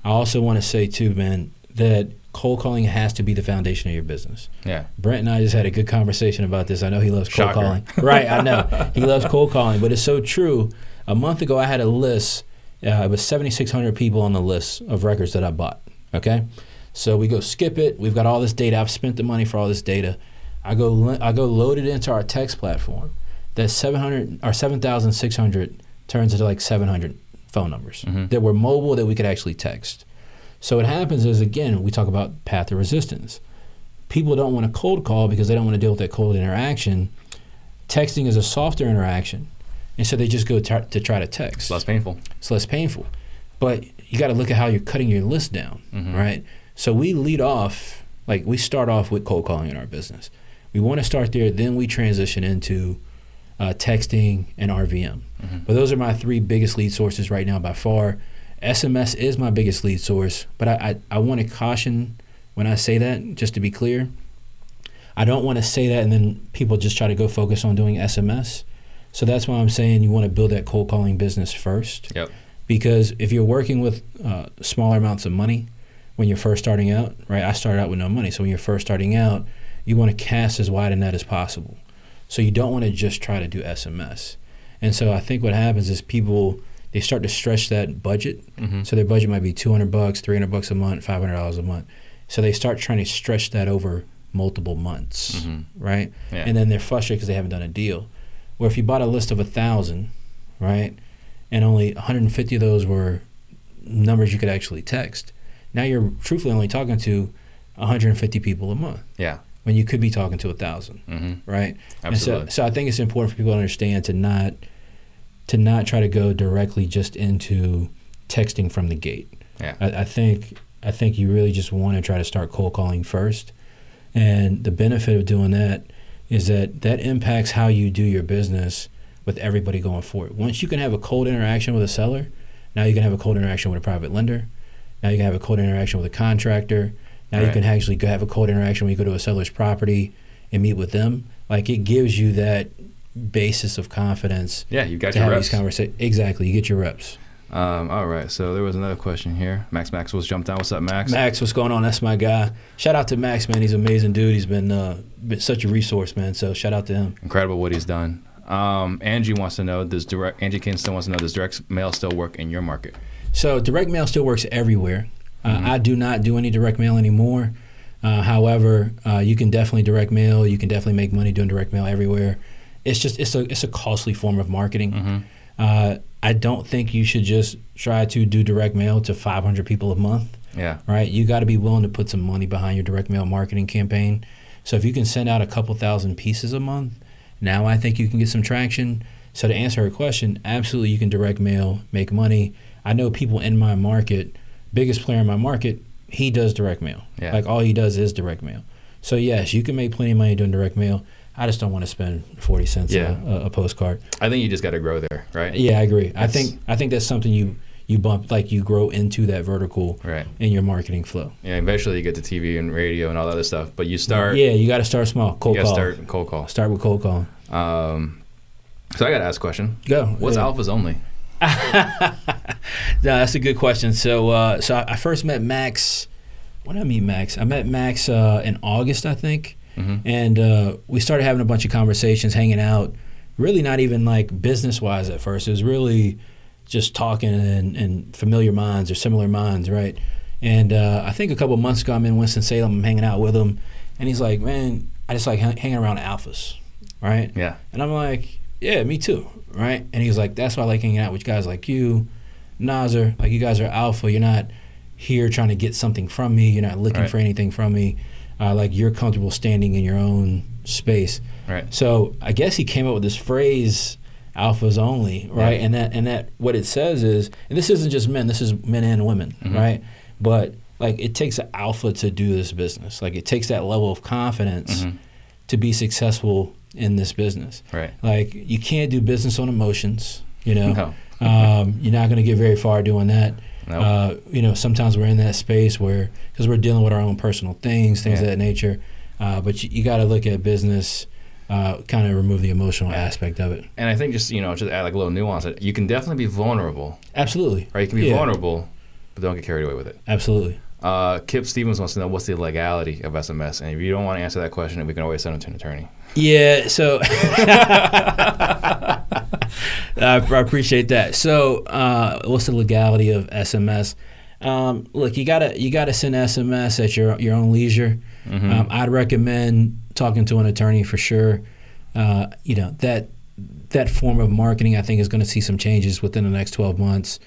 [SPEAKER 2] I also want to say too, man, that cold calling has to be the foundation of your business.
[SPEAKER 1] Yeah.
[SPEAKER 2] Brent and I just had a good conversation about this. I know he loves cold
[SPEAKER 1] Shocker.
[SPEAKER 2] calling. Right, I know. He loves cold calling, but it's so true. A month ago, I had a list. Uh, it was 7,600 people on the list of records that I bought. Okay? So we go skip it. We've got all this data. I've spent the money for all this data. I go, I go load it into our text platform. That 700 or 7,600 turns into like 700 phone numbers
[SPEAKER 1] Mhm.
[SPEAKER 2] that were mobile that we could actually text. So what happens is, again, we talk about path of resistance people don't want a cold call because they don't want to deal with that cold interaction. Texting is a softer interaction, and so they just go to try to text.
[SPEAKER 1] It's less painful.
[SPEAKER 2] It's less painful, but you got to look at how you're cutting your list down,
[SPEAKER 1] Mhm.
[SPEAKER 2] right? So we lead off like we start off with cold calling in our business. We want to start there, then we transition into uh, texting and RVM.
[SPEAKER 1] Mhm.
[SPEAKER 2] But those are my three biggest lead sources right now by far. SMS is my biggest lead source, but I, I, I want to caution when I say that, just to be clear. I don't want to say that and then people just try to go focus on doing SMS. So that's why I'm saying you want to build that cold calling business first.
[SPEAKER 1] Yep.
[SPEAKER 2] Because if you're working with uh, smaller amounts of money when you're first starting out, right? I started out with no money. So when you're first starting out, you want to cast as wide a net as possible. So you don't want to just try to do SMS. And so I think what happens is people they start to stretch that budget.
[SPEAKER 1] Mm-hmm.
[SPEAKER 2] So their budget might be 200 bucks, 300 bucks a month, $500 a month. So they start trying to stretch that over multiple months,
[SPEAKER 1] Mhm.
[SPEAKER 2] right?
[SPEAKER 1] Yeah.
[SPEAKER 2] And then they're frustrated because they haven't done a deal. Where if you bought a list of a thousand, right, and only 150 of those were numbers you could actually text, now you're truthfully only talking to 150 people a month
[SPEAKER 1] yeah.
[SPEAKER 2] when you could be talking to a thousand,
[SPEAKER 1] Mm-hmm.
[SPEAKER 2] right?
[SPEAKER 1] Absolutely.
[SPEAKER 2] And so, so I think it's important for people to understand to not to not try to go directly just into texting from the gate.
[SPEAKER 1] Yeah.
[SPEAKER 2] I, I think I think you really just want to try to start cold calling first, and the benefit of doing that is that that impacts how you do your business with everybody going forward. Once you can have a cold interaction with a seller, now you can have a cold interaction with a private lender. Now you can have a cold interaction with a contractor. Now you can actually have a cold interaction when you go to a seller's property and meet with them. Like it gives you that basis of confidence
[SPEAKER 1] Yeah, you got
[SPEAKER 2] to
[SPEAKER 1] your
[SPEAKER 2] have
[SPEAKER 1] reps.
[SPEAKER 2] these conversations. Exactly, you get your reps.
[SPEAKER 1] Um, all right, so there was another question here. Max Maxwell's jumped on. What's up, Max?
[SPEAKER 2] Max, what's going on? That's my guy. Shout out to Max, man. He's an amazing dude. He's been, uh, been such a resource, man. So shout out to him.
[SPEAKER 1] Incredible what he's done. Um, Angie wants to know does direct Angie Kinston wants to know does direct mail still work in your market?
[SPEAKER 2] So direct mail still works everywhere. Uh,
[SPEAKER 1] Mhm.
[SPEAKER 2] I do not do any direct mail anymore. Uh, however, uh, you can definitely direct mail. You can definitely make money doing direct mail everywhere. It's just it's a it's a costly form of marketing.
[SPEAKER 1] Mm-hmm.
[SPEAKER 2] Uh, I don't think you should just try to do direct mail to 500 people a month.
[SPEAKER 1] Yeah.
[SPEAKER 2] right? You got to be willing to put some money behind your direct mail marketing campaign. So if you can send out a couple thousand pieces a month, now I think you can get some traction. So to answer her question, absolutely you can direct mail, make money. I know people in my market, biggest player in my market, he does direct mail.
[SPEAKER 1] Yeah.
[SPEAKER 2] Like all he does is direct mail. So yes, you can make plenty of money doing direct mail. I just don't want to spend 40 cents
[SPEAKER 1] Yeah.
[SPEAKER 2] a, a, postcard.
[SPEAKER 1] I think you just got to grow there, right?
[SPEAKER 2] Yeah, I agree. I think I think that's something you you bump like you grow into that vertical
[SPEAKER 1] Right.
[SPEAKER 2] in your marketing flow.
[SPEAKER 1] Yeah. Eventually, you get to TV and radio and all that other stuff, but you start.
[SPEAKER 2] Yeah, you got to start small. Cold
[SPEAKER 1] you got to
[SPEAKER 2] call.
[SPEAKER 1] start cold call.
[SPEAKER 2] Start with cold calling.
[SPEAKER 1] Um, so I got to ask a question.
[SPEAKER 2] Go.
[SPEAKER 1] What's
[SPEAKER 2] yeah.
[SPEAKER 1] alphas only?
[SPEAKER 2] no, that's a good question. So, uh, so I I first met Max when did I meet Max? I met Max uh, in August, I think,
[SPEAKER 1] Mhm.
[SPEAKER 2] and uh, we started having a bunch of conversations, hanging out. Really, not even like business wise at first. It was really just talking and, and familiar minds or similar minds, right? And uh, I think a couple months ago, I'm in Winston Salem, I'm hanging out with him, and he's like, "Man, I just like hang- hanging around alphas, right?"
[SPEAKER 1] Yeah.
[SPEAKER 2] And I'm like, yeah, me too, right? And he's like, that's why I like hanging out with guys like you, Nazar. Like you guys are alpha. You're not here trying to get something from me. You're not looking
[SPEAKER 1] Right.
[SPEAKER 2] for anything from me. Uh, like you're comfortable standing in your own space.
[SPEAKER 1] Right.
[SPEAKER 2] So I guess he came up with this phrase, "alphas only," right?
[SPEAKER 1] Yeah.
[SPEAKER 2] And that and that what it says is, and this isn't just men. This is men and women,
[SPEAKER 1] Mhm.
[SPEAKER 2] right? But like it takes an alpha to do this business. Like it takes that level of confidence
[SPEAKER 1] Mhm.
[SPEAKER 2] to be successful in this business.
[SPEAKER 1] Right.
[SPEAKER 2] Like you can't do business on emotions. You know,
[SPEAKER 1] No.
[SPEAKER 2] um, you're not going to get very far doing that.
[SPEAKER 1] No.
[SPEAKER 2] Uh, you know, sometimes we're in that space where because we're dealing with our own personal things, things
[SPEAKER 1] Yeah.
[SPEAKER 2] of that nature. Uh, but you, you got to look at business, uh, kind of remove the emotional aspect of it.
[SPEAKER 1] and I think just you know just add like a little nuance. that You can definitely be vulnerable,
[SPEAKER 2] Absolutely,
[SPEAKER 1] right? You can be
[SPEAKER 2] Yeah.
[SPEAKER 1] vulnerable, but don't get carried away with it.
[SPEAKER 2] absolutely.
[SPEAKER 1] Uh, Kip Stevens wants to know what's the legality of SMS, and if you don't want to answer that question, we can always send him to an attorney.
[SPEAKER 2] Yeah, so I, I appreciate that. So, uh, what's the legality of SMS? Um, look, you gotta you gotta send SMS at your your own leisure.
[SPEAKER 1] Mhm.
[SPEAKER 2] Um, I'd recommend talking to an attorney for sure. Uh, you know that that form of marketing, I think, is going to see some changes within the next twelve months.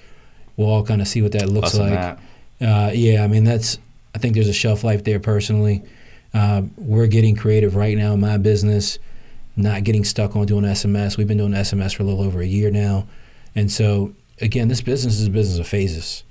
[SPEAKER 2] We'll all kind of see what that looks
[SPEAKER 1] Less
[SPEAKER 2] like.
[SPEAKER 1] that.
[SPEAKER 2] Uh, yeah, I mean that's. I think there's a shelf life there. Personally, uh, we're getting creative right now in my business, not getting stuck on doing SMS. We've been doing SMS for a little over a year now, and so again, this business is a business of phases.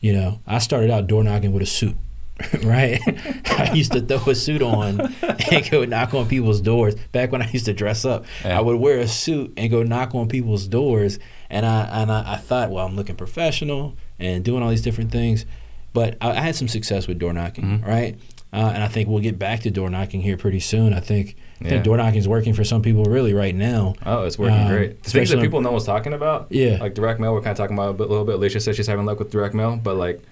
[SPEAKER 2] You know, I started out door knocking with a suit, right? I used to throw a suit on and go knock on people's doors. Back when I used to dress up,
[SPEAKER 1] Yeah.
[SPEAKER 2] I would wear a suit and go knock on people's doors. And I and I, I thought, well, I'm looking professional and doing all these different things. But I, I had some success with door knocking,
[SPEAKER 1] Mhm.
[SPEAKER 2] right? Uh, and I think we'll get back to door knocking here pretty soon. I think, I
[SPEAKER 1] Yeah.
[SPEAKER 2] think door knocking is working for some people really right now.
[SPEAKER 1] Oh, it's working
[SPEAKER 2] Um,
[SPEAKER 1] great. Things
[SPEAKER 2] especially
[SPEAKER 1] that people know what's talking about.
[SPEAKER 2] Yeah.
[SPEAKER 1] Like direct mail, we're kind of talking about a bit- little bit. Alicia says she's having luck with direct mail, but like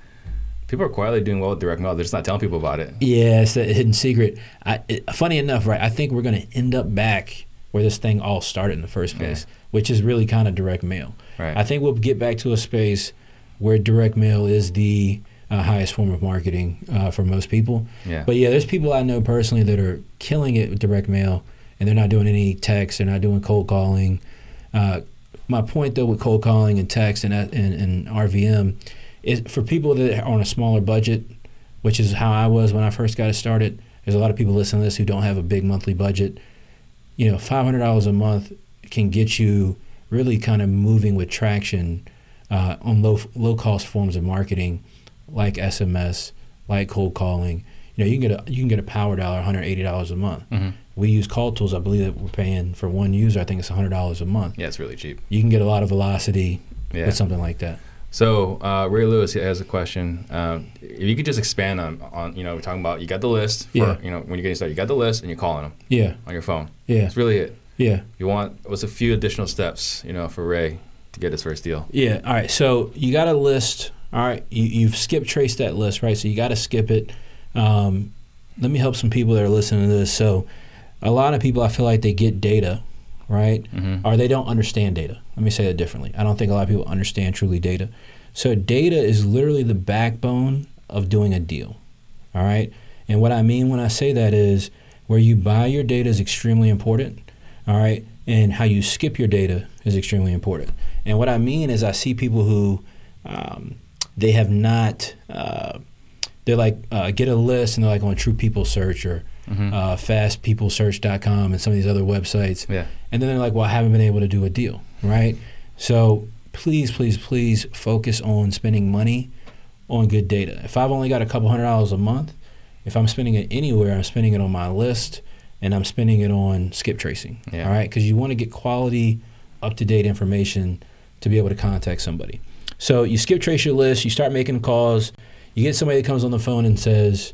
[SPEAKER 1] people are quietly doing well with direct mail. They're just not telling people about it.
[SPEAKER 2] Yeah, it's that hidden secret. I, it, funny enough, right? I think we're going to end up back where this thing all started in the first
[SPEAKER 1] Yeah.
[SPEAKER 2] place, which is really kind of direct mail.
[SPEAKER 1] Right.
[SPEAKER 2] I think we'll get back to a space where direct mail is the uh, highest form of marketing uh, for most people.
[SPEAKER 1] yeah.
[SPEAKER 2] But yeah, there's people I know personally that are killing it with direct mail, and they're not doing any text. They're not doing cold calling. Uh, my point though with cold calling and text and, and, and RVM is for people that are on a smaller budget, which is how I was when I first got it started. There's a lot of people listening to this who don't have a big monthly budget. You know, five hundred dollars a month can get you really kind of moving with traction uh, on low low cost forms of marketing, like SMS, like cold calling. You know, you can get a you can get a power dialer, one hundred eighty dollars a month.
[SPEAKER 1] Mhm.
[SPEAKER 2] We use CallTools. I believe that we're paying for one user. I think it's hundred dollars a month.
[SPEAKER 1] Yeah, it's really cheap.
[SPEAKER 2] You can get a lot of velocity
[SPEAKER 1] Yeah.
[SPEAKER 2] with something like that.
[SPEAKER 1] So uh, Ray Lewis has a question. Um, if you could just expand on, on you know, we're talking about you got the list. For,
[SPEAKER 2] Yeah.
[SPEAKER 1] You know, when you're getting started, you got the list and you're calling them
[SPEAKER 2] Yeah,
[SPEAKER 1] on your phone.
[SPEAKER 2] yeah,
[SPEAKER 1] That's really it.
[SPEAKER 2] yeah.
[SPEAKER 1] You want what's a few additional steps, you know, for Ray to get his first deal.
[SPEAKER 2] Yeah. All right. So you got a list. All right. You, you've skip traced that list, right? So you got to skip it. Um, let me help some people that are listening to this. So a lot of people, I feel like they get data, right?
[SPEAKER 1] Mm-hmm.
[SPEAKER 2] Or they don't understand data. Let me say that differently. I don't think a lot of people understand truly data. So data is literally the backbone of doing a deal. All right. And what I mean when I say that is where you buy your data is extremely important. All right. And how you skip your data is extremely important. And what I mean is I see people who um, they have not, uh, they're like, uh, get a list and they're like on True People Search or
[SPEAKER 1] Mhm.
[SPEAKER 2] uh, fastpeoplesearch.com and some of these other websites.
[SPEAKER 1] Yeah.
[SPEAKER 2] And then they're like, well, I haven't been able to do a deal, right? So please, please, please focus on spending money on good data. If I've only got a couple hundred dollars a month, if I'm spending it anywhere, I'm spending it on my list and I'm spending it on skip tracing.
[SPEAKER 1] Yeah.
[SPEAKER 2] All right. Because you want to get quality, up to date information to be able to contact somebody. So you skip trace your list, you start making calls, you get somebody that comes on the phone and says,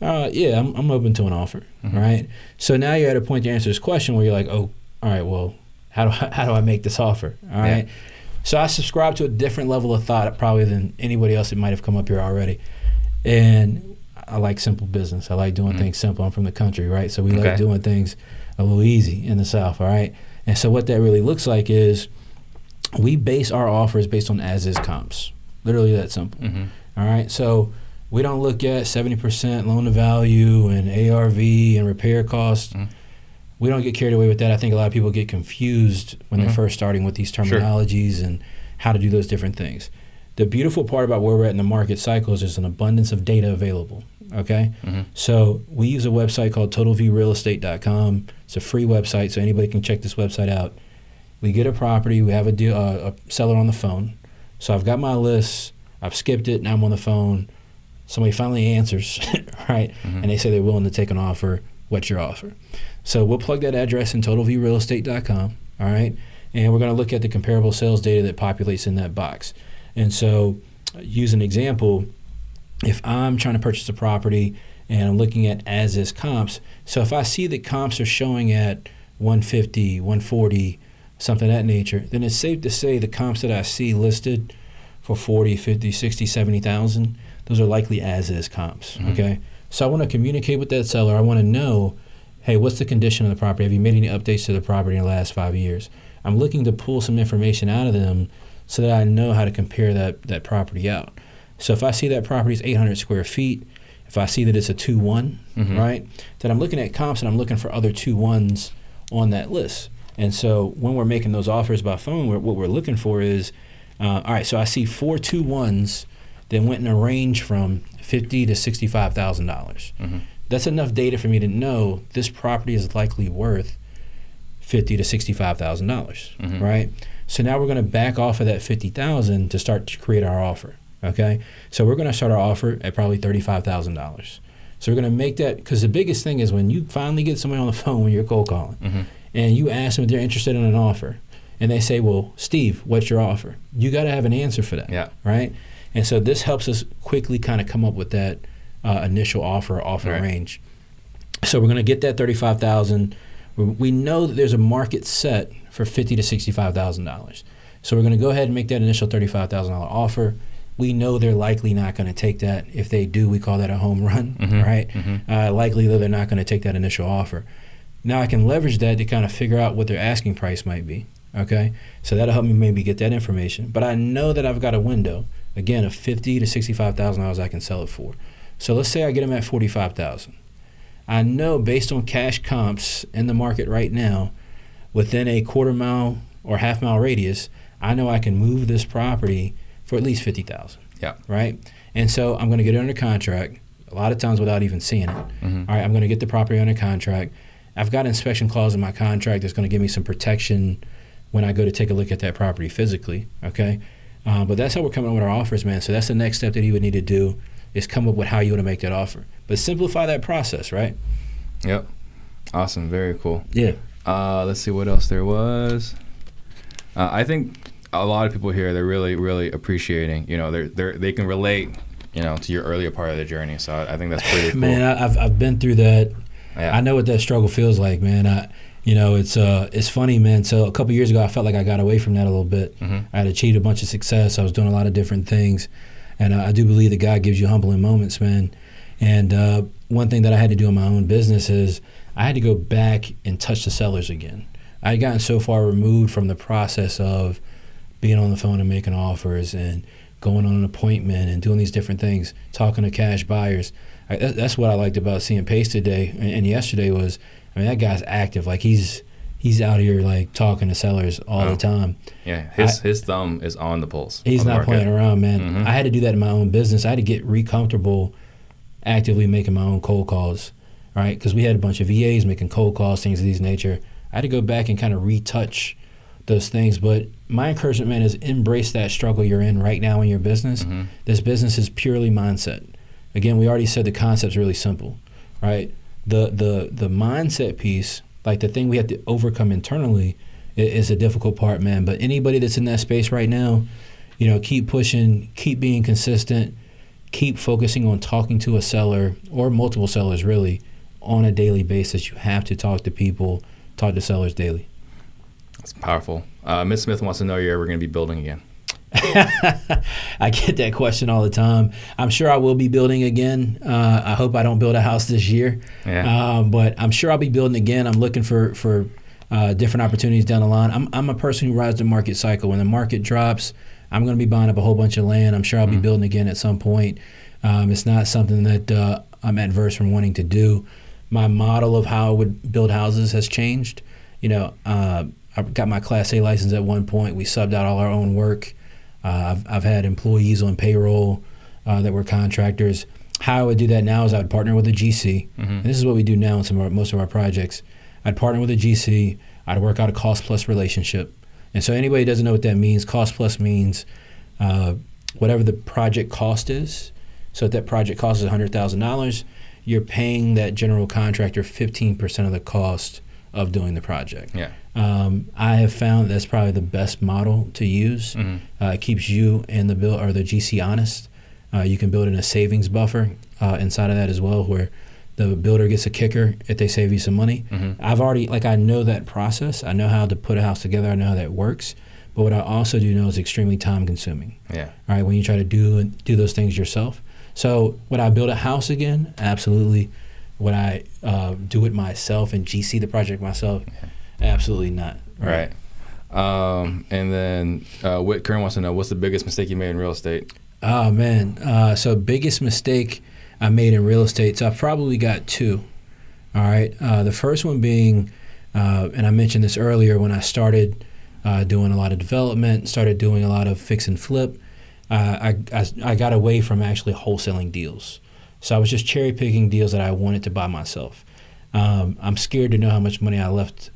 [SPEAKER 2] uh, yeah, I'm, I'm open to an offer,
[SPEAKER 1] Mhm.
[SPEAKER 2] right? So now you're at a point to answer this question where you're like, oh, all right, well, how do I, how do I make this offer? All
[SPEAKER 1] Yeah.
[SPEAKER 2] right. So I subscribe to a different level of thought probably than anybody else that might have come up here already, and I like simple business. I like doing
[SPEAKER 1] Mhm.
[SPEAKER 2] things simple. I'm from the country, right? So we
[SPEAKER 1] Okay.
[SPEAKER 2] like doing things a little easy in the South, all right? And so what that really looks like is we base our offers based on as is comps. Literally that simple.
[SPEAKER 1] Mm-hmm.
[SPEAKER 2] All right. So we don't look at 70% loan to value and ARV and repair costs.
[SPEAKER 1] Mhm.
[SPEAKER 2] We don't get carried away with that. I think a lot of people get confused when
[SPEAKER 1] Mhm.
[SPEAKER 2] they're first starting with these
[SPEAKER 1] Sure.
[SPEAKER 2] terminologies and how to do those different things. The beautiful part about where we're at in the market cycle is there's an abundance of data available. Okay.
[SPEAKER 1] Mm-hmm.
[SPEAKER 2] So we use a website called TotalViewRealEstate.com. It's a free website, so anybody can check this website out. We get a property. We have a deal, uh, a seller on the phone. So I've got my list. I've skipped it. Now I'm on the phone. Somebody finally answers, right?
[SPEAKER 1] Mhm.
[SPEAKER 2] And they say they're willing to take an offer. What's your offer? So we'll plug that address in TotalViewRealEstate.com. All right, and we're going to look at the comparable sales data that populates in that box. And so, uh, use an example. If I'm trying to purchase a property and I'm looking at as is comps, so if I see that comps are showing at 150, 140, something of that nature, then it's safe to say the comps that I see listed for 40, 50, 60, 70,000, those are likely as is comps.
[SPEAKER 1] Mhm.
[SPEAKER 2] Okay. So I want to communicate with that seller. I want to know, hey, what's the condition of the property? Have you made any updates to the property in the last five years? I'm looking to pull some information out of them so that I know how to compare that, that property out. So if I see that property is 800 square feet, if I see that it's a 2 one
[SPEAKER 1] Mhm.
[SPEAKER 2] right, then I'm looking at comps and I'm looking for other 2 ones on that list. And so when we're making those offers by phone, we're, what we're looking for is, uh, all right, so I see four two ones that went in a range from fifty to sixty-five thousand dollars.
[SPEAKER 1] Mhm.
[SPEAKER 2] That's enough data for me to know this property is likely worth fifty to sixty-five thousand dollars,
[SPEAKER 1] Mhm.
[SPEAKER 2] right? So now we're going to back off of that fifty thousand to start to create our offer. Okay, so we're going to start our offer at probably thirty-five thousand dollars. So we're going to make that because the biggest thing is when you finally get somebody on the phone when you're cold calling
[SPEAKER 1] Mhm.
[SPEAKER 2] And you ask them if they're interested in an offer, and they say, "Well, Steve, what's your offer?" You got to have an answer for that,
[SPEAKER 1] Yeah.
[SPEAKER 2] right? And so this helps us quickly kind of come up with that uh, initial offer offer
[SPEAKER 1] Right.
[SPEAKER 2] range. So we're going to get that thirty-five thousand. We know that there's a market set for fifty to sixty-five thousand dollars. So we're going to go ahead and make that initial thirty-five thousand dollar offer. We know they're likely not going to take that. If they do, we call that a home run,
[SPEAKER 1] Mhm.
[SPEAKER 2] right?
[SPEAKER 1] Mhm.
[SPEAKER 2] Uh, likely that they're not going to take that initial offer. Now I can leverage that to kind of figure out what their asking price might be. Okay, so that'll help me maybe get that information. But I know that I've got a window again of fifty to sixty-five thousand dollars I can sell it for. So let's say I get them at forty-five thousand. I know based on cash comps in the market right now, within a quarter mile or half mile radius, I know I can move this property for at least fifty thousand.
[SPEAKER 1] Yeah.
[SPEAKER 2] Right. And so I'm going to get it under contract. A lot of times without even seeing it.
[SPEAKER 1] Mhm.
[SPEAKER 2] All right, I'm going to get the property under contract. I've got an inspection clause in my contract that's going to give me some protection when I go to take a look at that property physically. Okay, uh, but that's how we're coming up with our offers, man. So that's the next step that you would need to do is come up with how you want to make that offer, but simplify that process, right?
[SPEAKER 1] Yep. Awesome. Very cool.
[SPEAKER 2] Yeah.
[SPEAKER 1] Uh, let's see what else there was. Uh, I think a lot of people here they're really really appreciating. You know, they're they're they can relate. You know, to your earlier part of the journey. So I, I think that's pretty cool.
[SPEAKER 2] Man, I, I've I've been through that.
[SPEAKER 1] Yeah.
[SPEAKER 2] I know what that struggle feels like, man. I, you know, it's uh, it's funny, man. So a couple years ago, I felt like I got away from that a little bit.
[SPEAKER 1] Mhm.
[SPEAKER 2] I had achieved a bunch of success. I was doing a lot of different things, and uh, I do believe that God gives you humbling moments, man. And uh, one thing that I had to do in my own business is I had to go back and touch the sellers again. I had gotten so far removed from the process of being on the phone and making offers and going on an appointment and doing these different things, talking to cash buyers. I, that's what I liked about seeing Pace today and, and yesterday was, I mean, that guy's active. Like he's he's out here like talking to sellers all
[SPEAKER 1] Wow.
[SPEAKER 2] the time.
[SPEAKER 1] yeah. His his thumb is on the pulse.
[SPEAKER 2] He's not playing around, man.
[SPEAKER 1] Mhm.
[SPEAKER 2] I had to do that in my own business. I had to get re-comfortable actively making my own cold calls, right? Because we had a bunch of VAs making cold calls, things of these nature. I had to go back and kind of retouch those things. But my encouragement, man, is embrace that struggle you're in right now in your business.
[SPEAKER 1] Mhm.
[SPEAKER 2] This business is purely mindset. Again, we already said the concept's really simple, right? The the the mindset piece, like the thing we have to overcome internally, is a difficult part, man. But anybody that's in that space right now, you know, keep pushing, keep being consistent, keep focusing on talking to a seller or multiple sellers really on a daily basis. You have to talk to people, talk to sellers daily.
[SPEAKER 1] It's powerful. Uh, Miss Smith wants to know you're ever going to be building again.
[SPEAKER 2] I get that question all the time. I'm sure I will be building again. Uh, I hope I don't build a house this year,
[SPEAKER 1] Yeah.
[SPEAKER 2] um, but I'm sure I'll be building again. I'm looking for for uh, different opportunities down the line. I'm I'm a person who rides the market cycle. When the market drops, I'm going to be buying up a whole bunch of land. I'm sure I'll be building again at some point. Um, it's not something that uh, I'm adverse from wanting to do. My model of how I would build houses has changed. You know, uh, I got my Class A license at one point. We subbed out all our own work. Uh, I've, I've had employees on payroll uh, that were contractors. How I would do that now is I would partner with a GC. And this is what we do now in some of our, most of our projects. I'd partner with a GC. I'd work out a cost plus relationship. And so anybody who doesn't know what that means, cost plus means uh, whatever the project cost is. So if that project cost is $100,000, you're paying that general contractor 15% of the cost of doing the project.
[SPEAKER 1] Yeah.
[SPEAKER 2] Um, I have found that's probably the best model to use.
[SPEAKER 1] Mhm.
[SPEAKER 2] Uh, it keeps you and the bill or the GC honest. Uh, you can build in a savings buffer uh, inside of that as well, where the builder gets a kicker if they save you some money.
[SPEAKER 1] Mhm.
[SPEAKER 2] I've already like I know that process. I know how to put a house together. I know how that works. But what I also do know is extremely time consuming.
[SPEAKER 1] Yeah.
[SPEAKER 2] All right, when you try to do do those things yourself. So would I build a house again? Absolutely. Would I uh, do it myself and GC the project myself? Absolutely not.
[SPEAKER 1] Right. Um, and then uh, Whit Kern wants to know what's the biggest mistake you made in real estate?
[SPEAKER 2] Oh man. Uh, so biggest mistake I made in real estate. So I've probably got two. All right. Uh, the first one being, uh, and I mentioned this earlier when I started uh, doing a lot of development, started doing a lot of fix and flip. Uh, I, I I got away from actually wholesaling deals. So I was just cherry picking deals that I wanted to buy myself. Um, I'm scared to know how much money I left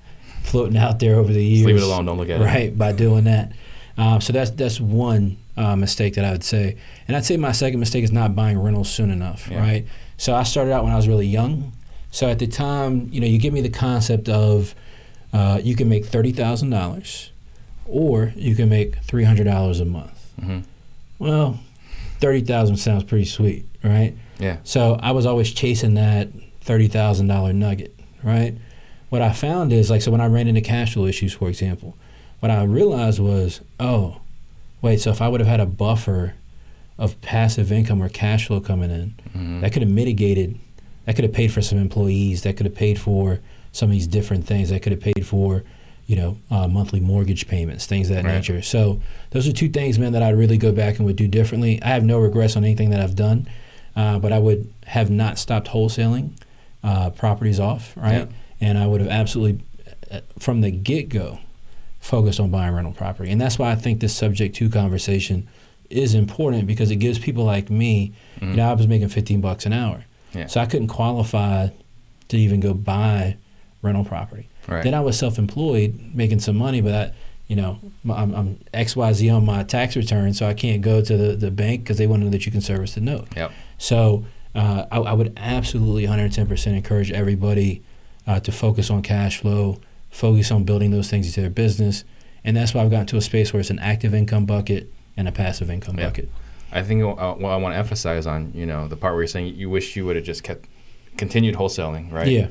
[SPEAKER 2] floating out there over the years.
[SPEAKER 1] Just leave it alone. Don't look at it.
[SPEAKER 2] right by doing that. Um, so that's that's one uh, mistake that I would say, and I'd say my second mistake is not buying rentals soon enough.
[SPEAKER 1] Yeah.
[SPEAKER 2] Right. So I started out when I was really young. So at the time, you know, you give me the concept of uh, you can make thirty thousand dollars, or you can make three hundred dollars a month.
[SPEAKER 1] hmm
[SPEAKER 2] Well, thirty thousand sounds pretty sweet, right?
[SPEAKER 1] Yeah.
[SPEAKER 2] So I was always chasing that thirty thousand dollar nugget, right? What I found is like so when I ran into cash flow issues, for example, what I realized was, oh, wait, so if I would have had a buffer of passive income or cash flow coming in,
[SPEAKER 1] hmm
[SPEAKER 2] that could have mitigated, that could have paid for some employees, that could have paid for some of these different things, that could have paid for, you know, uh, monthly mortgage payments, things of that
[SPEAKER 1] Right.
[SPEAKER 2] nature. So those are two things, man, that I'd really go back and would do differently. I have no regrets on anything that I've done, uh, but I would have not stopped wholesaling uh, properties off, right? And I would have absolutely, uh, from the get go, focused on buying rental property. And that's why I think this subject to conversation is important because it gives people like me,
[SPEAKER 1] Mhm.
[SPEAKER 2] you know, I was making 15 bucks an hour.
[SPEAKER 1] Yeah.
[SPEAKER 2] So I couldn't qualify to even go buy rental property.
[SPEAKER 1] Right.
[SPEAKER 2] Then I was self-employed, making some money, but I, you know, I'm, I'm XYZ on my tax return, so I can't go to the, the bank because they want to know that you can service the note.
[SPEAKER 1] Yep.
[SPEAKER 2] So uh, I, I would absolutely 110% encourage everybody uh, to focus on cash flow, focus on building those things into their business, and that's why I've gotten to a space where it's an active income bucket and a passive income
[SPEAKER 1] Yeah.
[SPEAKER 2] bucket.
[SPEAKER 1] I think uh, what I want to emphasize on, you know, the part where you're saying you wish you would have just kept continued wholesaling, right?
[SPEAKER 2] Yeah.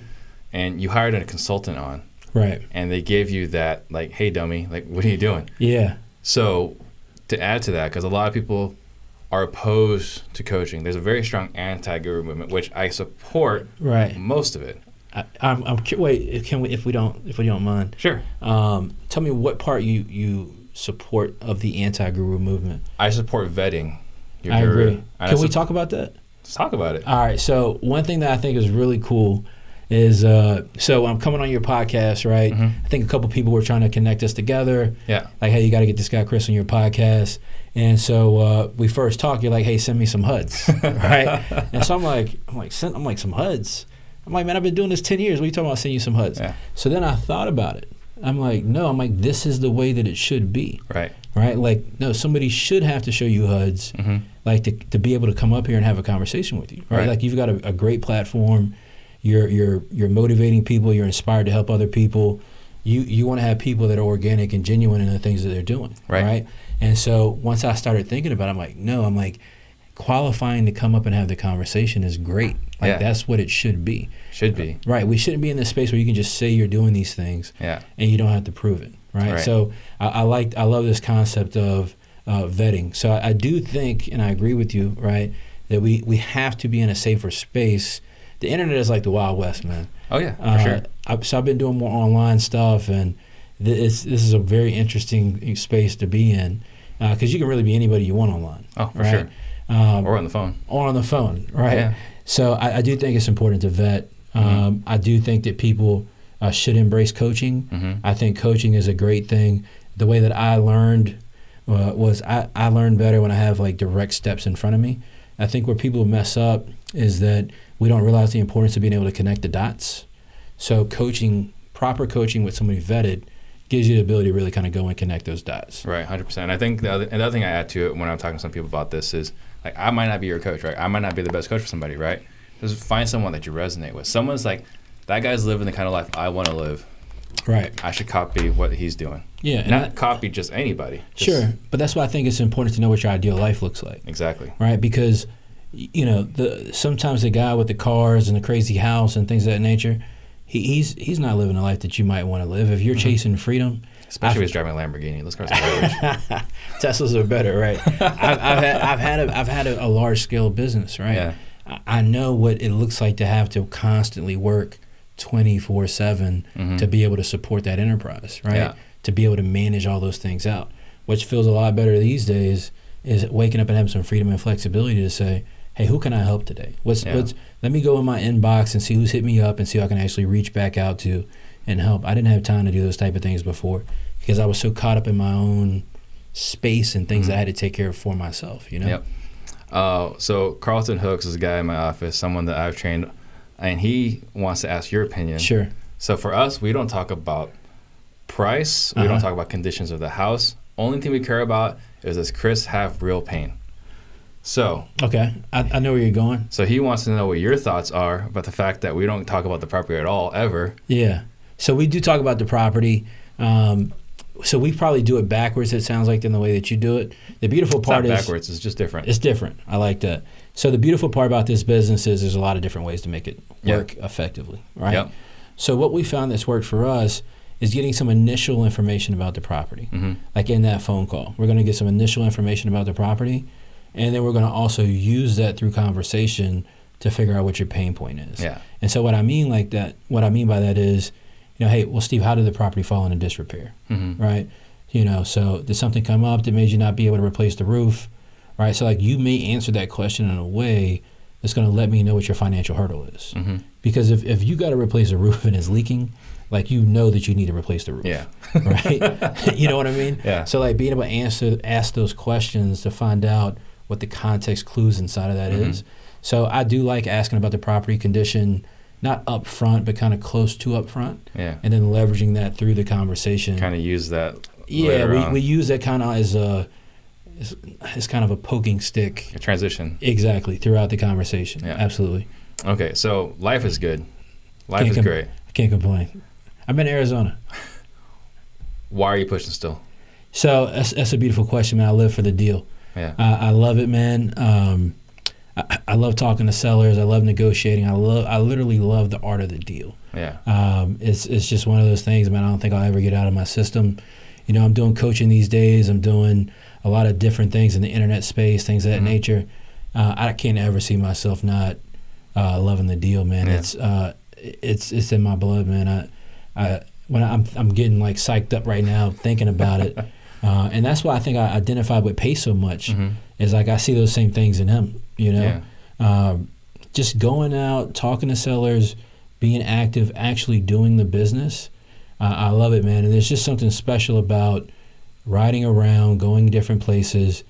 [SPEAKER 1] And you hired a consultant on,
[SPEAKER 2] Right.
[SPEAKER 1] and they gave you that, like, hey, dummy, like, what are you doing?
[SPEAKER 2] Yeah.
[SPEAKER 1] So, to add to that, because a lot of people are opposed to coaching, there's a very strong anti-guru movement, which I support
[SPEAKER 2] Right.
[SPEAKER 1] most of it.
[SPEAKER 2] I, I'm, I'm wait. Can we, if we don't, if we don't mind,
[SPEAKER 1] Sure.
[SPEAKER 2] um, tell me what part you you support of the anti-guru movement.
[SPEAKER 1] I support vetting. Your
[SPEAKER 2] I
[SPEAKER 1] guru.
[SPEAKER 2] agree.
[SPEAKER 1] And I
[SPEAKER 2] Can we
[SPEAKER 1] sup-
[SPEAKER 2] talk about that?
[SPEAKER 1] Let's talk about it.
[SPEAKER 2] All right. So one thing that I think is really cool is uh, so I'm coming on your podcast, right?
[SPEAKER 1] Mhm.
[SPEAKER 2] I think a couple people were trying to connect us together.
[SPEAKER 1] Yeah.
[SPEAKER 2] Like, hey, you got to get this guy Chris on your podcast. And so uh, we first talked. You're like, hey, send me some HUDs, right? and so I'm like, I'm like, send, I'm like some HUDs. I'm like, man, I've been doing this ten years. What are you talking about? Sending you some HUDs.
[SPEAKER 1] Yeah.
[SPEAKER 2] So then I thought about it. I'm like, no. I'm like, this is the way that it should be,
[SPEAKER 1] Right.
[SPEAKER 2] right? Like, no, somebody should have to show you HUDs
[SPEAKER 1] hmm
[SPEAKER 2] like to, to be able to come up here and have a conversation with you right,
[SPEAKER 1] Right.
[SPEAKER 2] like you've got a, a great platform you're you're you're motivating people you're inspired to help other people you you want to have people that are organic and genuine in the things that they're doing
[SPEAKER 1] Right.
[SPEAKER 2] and so once i started thinking about it i'm like no i'm like qualifying to come up and have the conversation is great like
[SPEAKER 1] Yeah.
[SPEAKER 2] that's what it should be
[SPEAKER 1] Should be.
[SPEAKER 2] right we shouldn't be in this space where you can just say you're doing these things
[SPEAKER 1] Yeah.
[SPEAKER 2] and you don't have to prove it right,
[SPEAKER 1] Right.
[SPEAKER 2] so I, I like i love this concept of uh, vetting. So I, I do think, and I agree with you, right, that we we have to be in a safer space. The internet is like the wild west, man.
[SPEAKER 1] Oh yeah, for
[SPEAKER 2] Uh,
[SPEAKER 1] sure.
[SPEAKER 2] I, so I've been doing more online stuff, and this this is a very interesting space to be in because you can really be anybody you want online.
[SPEAKER 1] Oh, for
[SPEAKER 2] right?
[SPEAKER 1] sure.
[SPEAKER 2] Um,
[SPEAKER 1] Or on the phone.
[SPEAKER 2] or on the phone, right?
[SPEAKER 1] Yeah.
[SPEAKER 2] So I, I do think it's important to vet.
[SPEAKER 1] Mm-hmm.
[SPEAKER 2] Um, I do think that people uh, should embrace coaching.
[SPEAKER 1] hmm
[SPEAKER 2] I think coaching is a great thing. The way that I learned uh, was I, I learn better when I have like direct steps in front of me. I think where people mess up is that we don't realize the importance of being able to connect the dots. So coaching, proper coaching with somebody vetted, gives you the ability to really kind of go and connect those dots.
[SPEAKER 1] Right, hundred percent. I think the other, another thing I add to it when I'm talking to some people about this is like I might not be your coach, right? I might not be the best coach for somebody, right? Just find someone that you resonate with. Someone's like, that guy's living the kind of life I want to live.
[SPEAKER 2] Right.
[SPEAKER 1] I should copy what he's doing.
[SPEAKER 2] Yeah. and
[SPEAKER 1] Not
[SPEAKER 2] that-
[SPEAKER 1] copy just anybody. Just-
[SPEAKER 2] sure. But that's why I think it's important to know what your ideal life looks like.
[SPEAKER 1] Exactly.
[SPEAKER 2] right? Because you know, the sometimes the guy with the cars and the crazy house and things of that nature, he, he's he's not living a life that you might want to live. If you're mm-hmm. chasing freedom,
[SPEAKER 1] Especially
[SPEAKER 2] I've-
[SPEAKER 1] if he's driving a Lamborghini. Those cars are garbage.
[SPEAKER 2] Teslas are better, right? I've, I've had I've had a, I've had a, a large scale business, right?
[SPEAKER 1] Yeah.
[SPEAKER 2] I, I know what it looks like to have to constantly work twenty four seven
[SPEAKER 1] Mhm.
[SPEAKER 2] to be able to support that enterprise, right?
[SPEAKER 1] Yeah.
[SPEAKER 2] To be able to manage all those things out, which feels a lot better these days. Is waking up and having some freedom and flexibility to say, "Hey, who can I help today? What's
[SPEAKER 1] Yeah.
[SPEAKER 2] what's let me go in my inbox and see who's hit me up and see who I can actually reach back out to and help." I didn't have time to do those type of things before because I was so caught up in my own space and things
[SPEAKER 1] Mhm.
[SPEAKER 2] that I had to take care of for myself. You know.
[SPEAKER 1] Yep. Uh, so Carlton Hooks is a guy in my office, someone that I've trained, and he wants to ask your opinion.
[SPEAKER 2] Sure.
[SPEAKER 1] So for us, we don't talk about price. We
[SPEAKER 2] Uh-huh.
[SPEAKER 1] don't talk about conditions of the house. Only thing we care about is does Chris have real pain? So,
[SPEAKER 2] Okay. I, I know where you're going.
[SPEAKER 1] so he wants to know what your thoughts are about the fact that we don't talk about the property at all ever.
[SPEAKER 2] Yeah. So we do talk about the property. Um, so we probably do it backwards. It sounds like than the way that you do it. The beautiful
[SPEAKER 1] It's not
[SPEAKER 2] part is
[SPEAKER 1] backwards. It's just different.
[SPEAKER 2] it's different. I like that. So the beautiful part about this business is there's a lot of different ways to make it
[SPEAKER 1] Yeah.
[SPEAKER 2] work effectively, right?
[SPEAKER 1] Yep.
[SPEAKER 2] So what we found that's worked for us is getting some initial information about the property,
[SPEAKER 1] hmm
[SPEAKER 2] like in that phone call. We're going to get some initial information about the property, and then we're going to also use that through conversation to figure out what your pain point is.
[SPEAKER 1] Yeah.
[SPEAKER 2] And so what I mean like that, what I mean by that is, you know, hey, well, Steve, how did the property fall into disrepair?
[SPEAKER 1] hmm
[SPEAKER 2] right? You know, so did something come up that made you not be able to replace the roof, right? So like you may answer that question in a way that's going to let me know what your financial hurdle is.
[SPEAKER 1] hmm
[SPEAKER 2] Because if, if you got to replace a roof and it's leaking, like you know that you need to replace the roof,
[SPEAKER 1] Yeah.
[SPEAKER 2] right? you know what I mean?
[SPEAKER 1] Yeah.
[SPEAKER 2] So like being able to answer ask those questions to find out what the context clues inside of that is.
[SPEAKER 1] Mhm.
[SPEAKER 2] So I do like asking about the property condition, not up front, but kind of close to up front,
[SPEAKER 1] Yeah.
[SPEAKER 2] and then leveraging that through the conversation.
[SPEAKER 1] Kind of use that.
[SPEAKER 2] Yeah, we,
[SPEAKER 1] on.
[SPEAKER 2] we use that kind of as a as, as kind of a poking stick.
[SPEAKER 1] A transition.
[SPEAKER 2] Exactly throughout the conversation.
[SPEAKER 1] Yeah.
[SPEAKER 2] Absolutely,
[SPEAKER 1] Okay, so life is good. Life
[SPEAKER 2] Can't
[SPEAKER 1] is
[SPEAKER 2] com-
[SPEAKER 1] great.
[SPEAKER 2] I can't complain. I'm in Arizona,
[SPEAKER 1] Why are you pushing still?
[SPEAKER 2] so that's, that's a beautiful question, man. I live for the deal.
[SPEAKER 1] Yeah.
[SPEAKER 2] Uh, I love it, man. Um, I, I love talking to sellers. I love negotiating. I love. I literally love the art of the deal.
[SPEAKER 1] Yeah.
[SPEAKER 2] Um, it's it's just one of those things, man. I don't think I'll ever get out of my system. You know, I'm doing coaching these days. I'm doing a lot of different things in the internet space, things of that
[SPEAKER 1] Mhm.
[SPEAKER 2] nature. Uh, I can't ever see myself not uh, loving the deal, man.
[SPEAKER 1] Yeah.
[SPEAKER 2] It's uh, it's it's in my blood, man. I, I when I'm I'm getting like psyched up right now thinking about it, uh, and that's why I think I identified with Pace so much.
[SPEAKER 1] hmm
[SPEAKER 2] Is like I see those same things in him. You know,
[SPEAKER 1] Yeah.
[SPEAKER 2] um, just going out, talking to sellers, being active, actually doing the business. Uh, I love it, man. And there's just something special about riding around, going different places,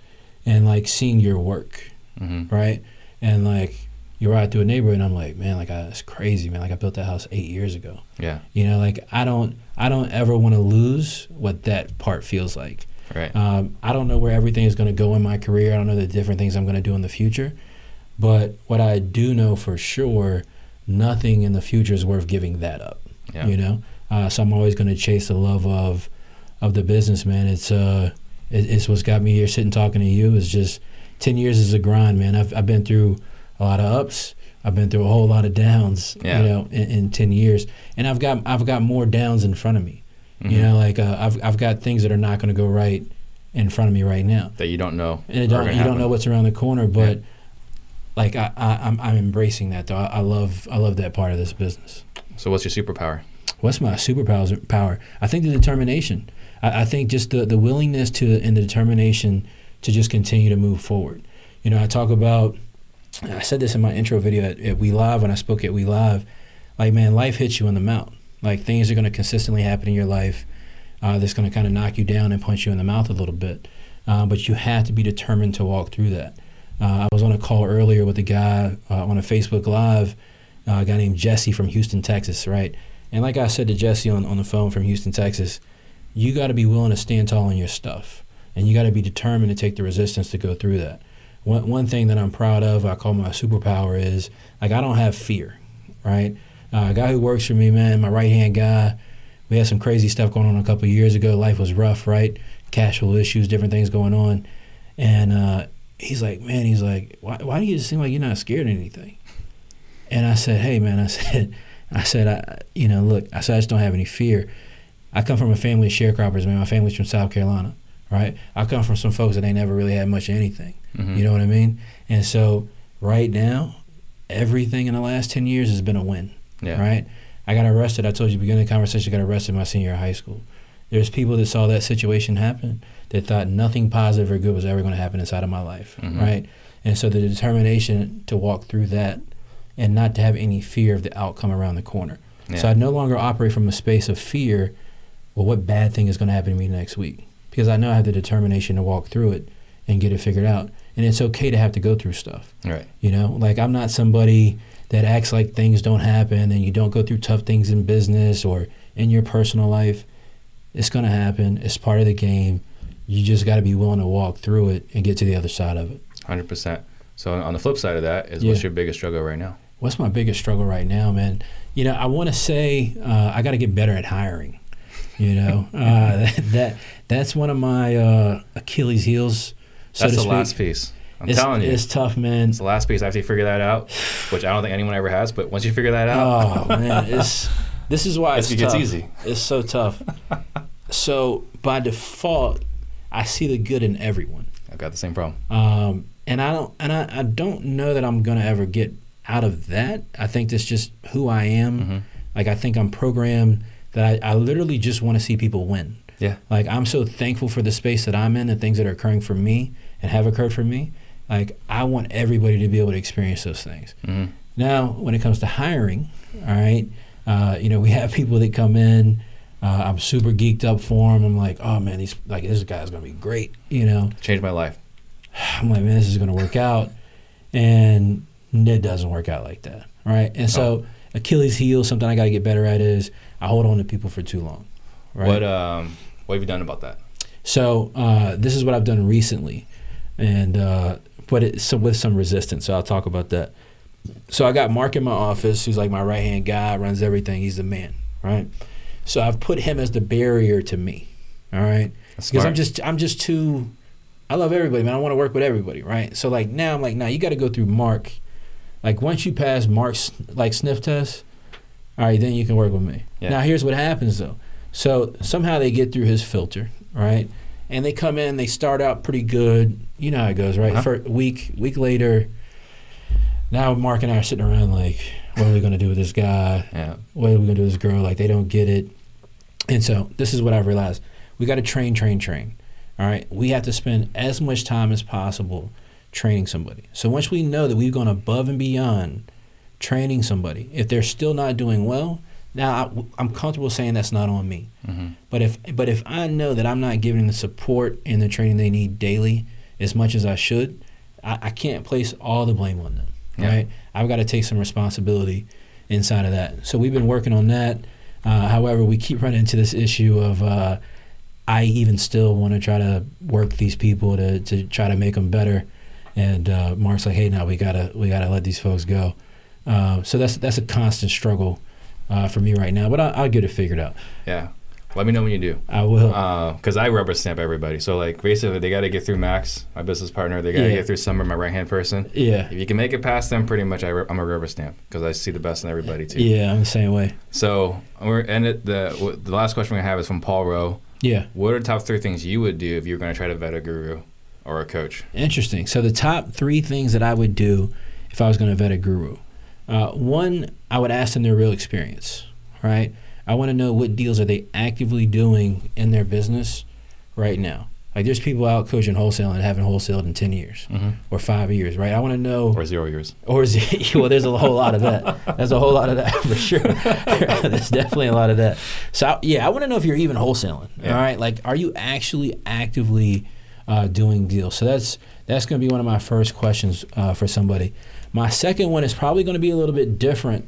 [SPEAKER 2] and like seeing your work,
[SPEAKER 1] hmm
[SPEAKER 2] right? And like you ride through a neighborhood, and I'm like, man, like I, it's crazy, man. Like I built that house eight years ago.
[SPEAKER 1] Yeah.
[SPEAKER 2] You know, like I don't, I don't ever want to lose what that part feels like.
[SPEAKER 1] Right.
[SPEAKER 2] Um, I don't know where everything is going to go in my career. I don't know the different things I'm going to do in the future. But what I do know for sure, nothing in the future is worth giving that up.
[SPEAKER 1] yeah.
[SPEAKER 2] You know, uh, so I'm always going to chase the love of of the business, man. It's uh, it, it's what's got me here sitting talking to you. Is just ten years is a grind, man. I've I've been through a lot of ups. I've been through a whole lot of downs.
[SPEAKER 1] Yeah.
[SPEAKER 2] You know, in, in ten years, and I've got I've got more downs in front of me.
[SPEAKER 1] Mhm.
[SPEAKER 2] You know, like uh, I've I've got things that are not going to go right in front of me right now.
[SPEAKER 1] that you don't know.
[SPEAKER 2] And don't, you don't know what's around the corner, but like I, I, I'm, I'm embracing that though. I, I love, I love that part of this business.
[SPEAKER 1] So what's your superpower?
[SPEAKER 2] What's my superpower? Power. I think the determination. I, I think just the, the willingness to and the determination to just continue to move forward. You know, I talk about. I said this in my intro video at, at We Live when I spoke at We Live. Like, man, life hits you in the mouth. Like, things are going to consistently happen in your life uh, that's going to kind of knock you down and punch you in the mouth a little bit. Uh, but you have to be determined to walk through that. Uh, I was on a call earlier with a guy uh, on a Facebook Live, uh, a guy named Jesse from Houston, Texas, right? And like I said to Jesse on, on the phone from Houston, Texas, you got to be willing to stand tall on your stuff. And you got to be determined to take the resistance to go through that. One, one thing that I'm proud of, I call my superpower, is like I don't have fear, right? Uh, a guy who works for me, man, my right hand guy, we had some crazy stuff going on a couple of years ago. Life was rough, right? Cash flow issues, different things going on. And uh, he's like, man, he's like, why, why do you just seem like you're not scared of anything? And I said, hey, man, I said, I said, I, you know, look, I said, I just don't have any fear. I come from a family of sharecroppers, man. My family's from South Carolina, right? I come from some folks that ain't never really had much of anything.
[SPEAKER 1] Mhm.
[SPEAKER 2] You know what I mean? And so right now, everything in the last 10 years has been a win,
[SPEAKER 1] Yeah.
[SPEAKER 2] right? I got arrested. I told you beginning of the conversation, I got arrested in my senior year of high school. There's people that saw that situation happen that thought nothing positive or good was ever going to happen inside of my life,
[SPEAKER 1] Mhm.
[SPEAKER 2] right? And so the determination to walk through that and not to have any fear of the outcome around the corner.
[SPEAKER 1] Yeah.
[SPEAKER 2] So I no longer operate from a space of fear, well, what bad thing is going to happen to me next week? Because I know I have the determination to walk through it and get it figured out. And it's okay to have to go through stuff.
[SPEAKER 1] Right.
[SPEAKER 2] You know, like I'm not somebody that acts like things don't happen and you don't go through tough things in business or in your personal life. It's going to happen. It's part of the game. You just got to be willing to walk through it and get to the other side of it.
[SPEAKER 1] Hundred percent. So on the flip side of that is
[SPEAKER 2] Yeah.
[SPEAKER 1] what's your biggest struggle right now?
[SPEAKER 2] What's my biggest struggle right now, man? You know, I want to say uh, I got to get better at hiring. You know, uh, that, that that's one of my uh, Achilles heels. So
[SPEAKER 1] That's the
[SPEAKER 2] speak.
[SPEAKER 1] last piece. I'm
[SPEAKER 2] it's,
[SPEAKER 1] telling you.
[SPEAKER 2] it's tough, man.
[SPEAKER 1] It's the last piece. After you figure that out, which I don't think anyone ever has, but once you figure that out,
[SPEAKER 2] Oh man, it's this is why it's,
[SPEAKER 1] it gets
[SPEAKER 2] tough.
[SPEAKER 1] easy.
[SPEAKER 2] It's so tough. so by default, I see the good in everyone,
[SPEAKER 1] I've got the same problem.
[SPEAKER 2] um, and I don't and I, I don't know that I'm gonna ever get out of that. I think that's just who I am.
[SPEAKER 1] Mhm.
[SPEAKER 2] Like I think I'm programmed that I, I literally just want to see people win.
[SPEAKER 1] Yeah.
[SPEAKER 2] Like I'm so thankful for the space that I'm in and things that are occurring for me and have occurred for me. Like I want everybody to be able to experience those things.
[SPEAKER 1] hmm
[SPEAKER 2] Now, when it comes to hiring, all right, uh, you know, we have people that come in. Uh, I'm super geeked up for them. I'm like, oh man, these like this guy's gonna be great. You know,
[SPEAKER 1] Changed my life.
[SPEAKER 2] I'm like, man, this is gonna work out, and it doesn't work out like that, right? And so Achilles heel, something I got to get better at is I hold on to people for too long, right?
[SPEAKER 1] What um what have you done about that?
[SPEAKER 2] So uh, this is what I've done recently, and uh, but it, so with some resistance. So I'll talk about that. So I got Mark in my office, who's like my right hand guy, runs everything. He's the man, right? So I've put him as the barrier to me, all right? Because. I'm just I'm just too. I love everybody, man. I want to work with everybody, right? So like now I'm like, now you got to go through Mark. Like once you pass Mark's like sniff test, all right, then you can work with me.
[SPEAKER 1] Yeah.
[SPEAKER 2] Now here's what happens though. So somehow they get through his filter, right? And they come in, they start out pretty good. You know how it goes, right?
[SPEAKER 1] Uh-huh.
[SPEAKER 2] For a week, week later, now Mark and I are sitting around like, what are we gonna do with this guy?
[SPEAKER 1] yeah.
[SPEAKER 2] What are we gonna do with this girl? Like they don't get it. And so this is what I've realized. We gotta train, train, train. All right. We have to spend as much time as possible training somebody. So once we know that we've gone above and beyond training somebody, if they're still not doing well, now I, I'm comfortable saying that's not on me.
[SPEAKER 1] hmm
[SPEAKER 2] But if but if I know that I'm not giving the support and the training they need daily as much as I should, I, I can't place all the blame on them.
[SPEAKER 1] Yeah.
[SPEAKER 2] Right? I've got to take some responsibility inside of that. So we've been working on that. Uh, however, we keep running into this issue of uh, I even still want to try to work these people to, to try to make them better. And uh, Mark's like, hey, now we gotta we gotta let these folks go. Uh, so that's that's a constant struggle uh, for me right now. But I, I'll get it figured out.
[SPEAKER 1] Yeah. Let me know when you do.
[SPEAKER 2] I will.
[SPEAKER 1] Because I rubber stamp everybody. So, like, basically, they got to get through Max, my business partner. They got to
[SPEAKER 2] Yeah.
[SPEAKER 1] get through Summer, my right hand person.
[SPEAKER 2] yeah.
[SPEAKER 1] If you can make it past them, pretty much, I, I'm a rubber stamp because I see the best in everybody, too.
[SPEAKER 2] Yeah, I'm the same way.
[SPEAKER 1] So, we're, and it, the, w- the last question we have is from Paul Rowe.
[SPEAKER 2] Yeah.
[SPEAKER 1] What are the top three things you would do if you were going to try to vet a guru or a coach?
[SPEAKER 2] Interesting. So the top three things that I would do if I was going to vet a guru. Uh, one, I would ask them their real experience, right? I want to know what deals are they actively doing in their business right now. Like there's people out coaching wholesale and haven't wholesaled in ten years
[SPEAKER 1] Mm-hmm.
[SPEAKER 2] or five years, right? I want to know
[SPEAKER 1] Or zero years.
[SPEAKER 2] or it, well, there's a whole lot of that. There's a whole lot of that for sure. there's definitely a lot of that. So yeah, I want to know if you're even wholesaling.
[SPEAKER 1] Yeah.
[SPEAKER 2] All right, like are you actually actively uh, doing deals? So that's that's going to be one of my first questions uh, for somebody. My second one is probably going to be a little bit different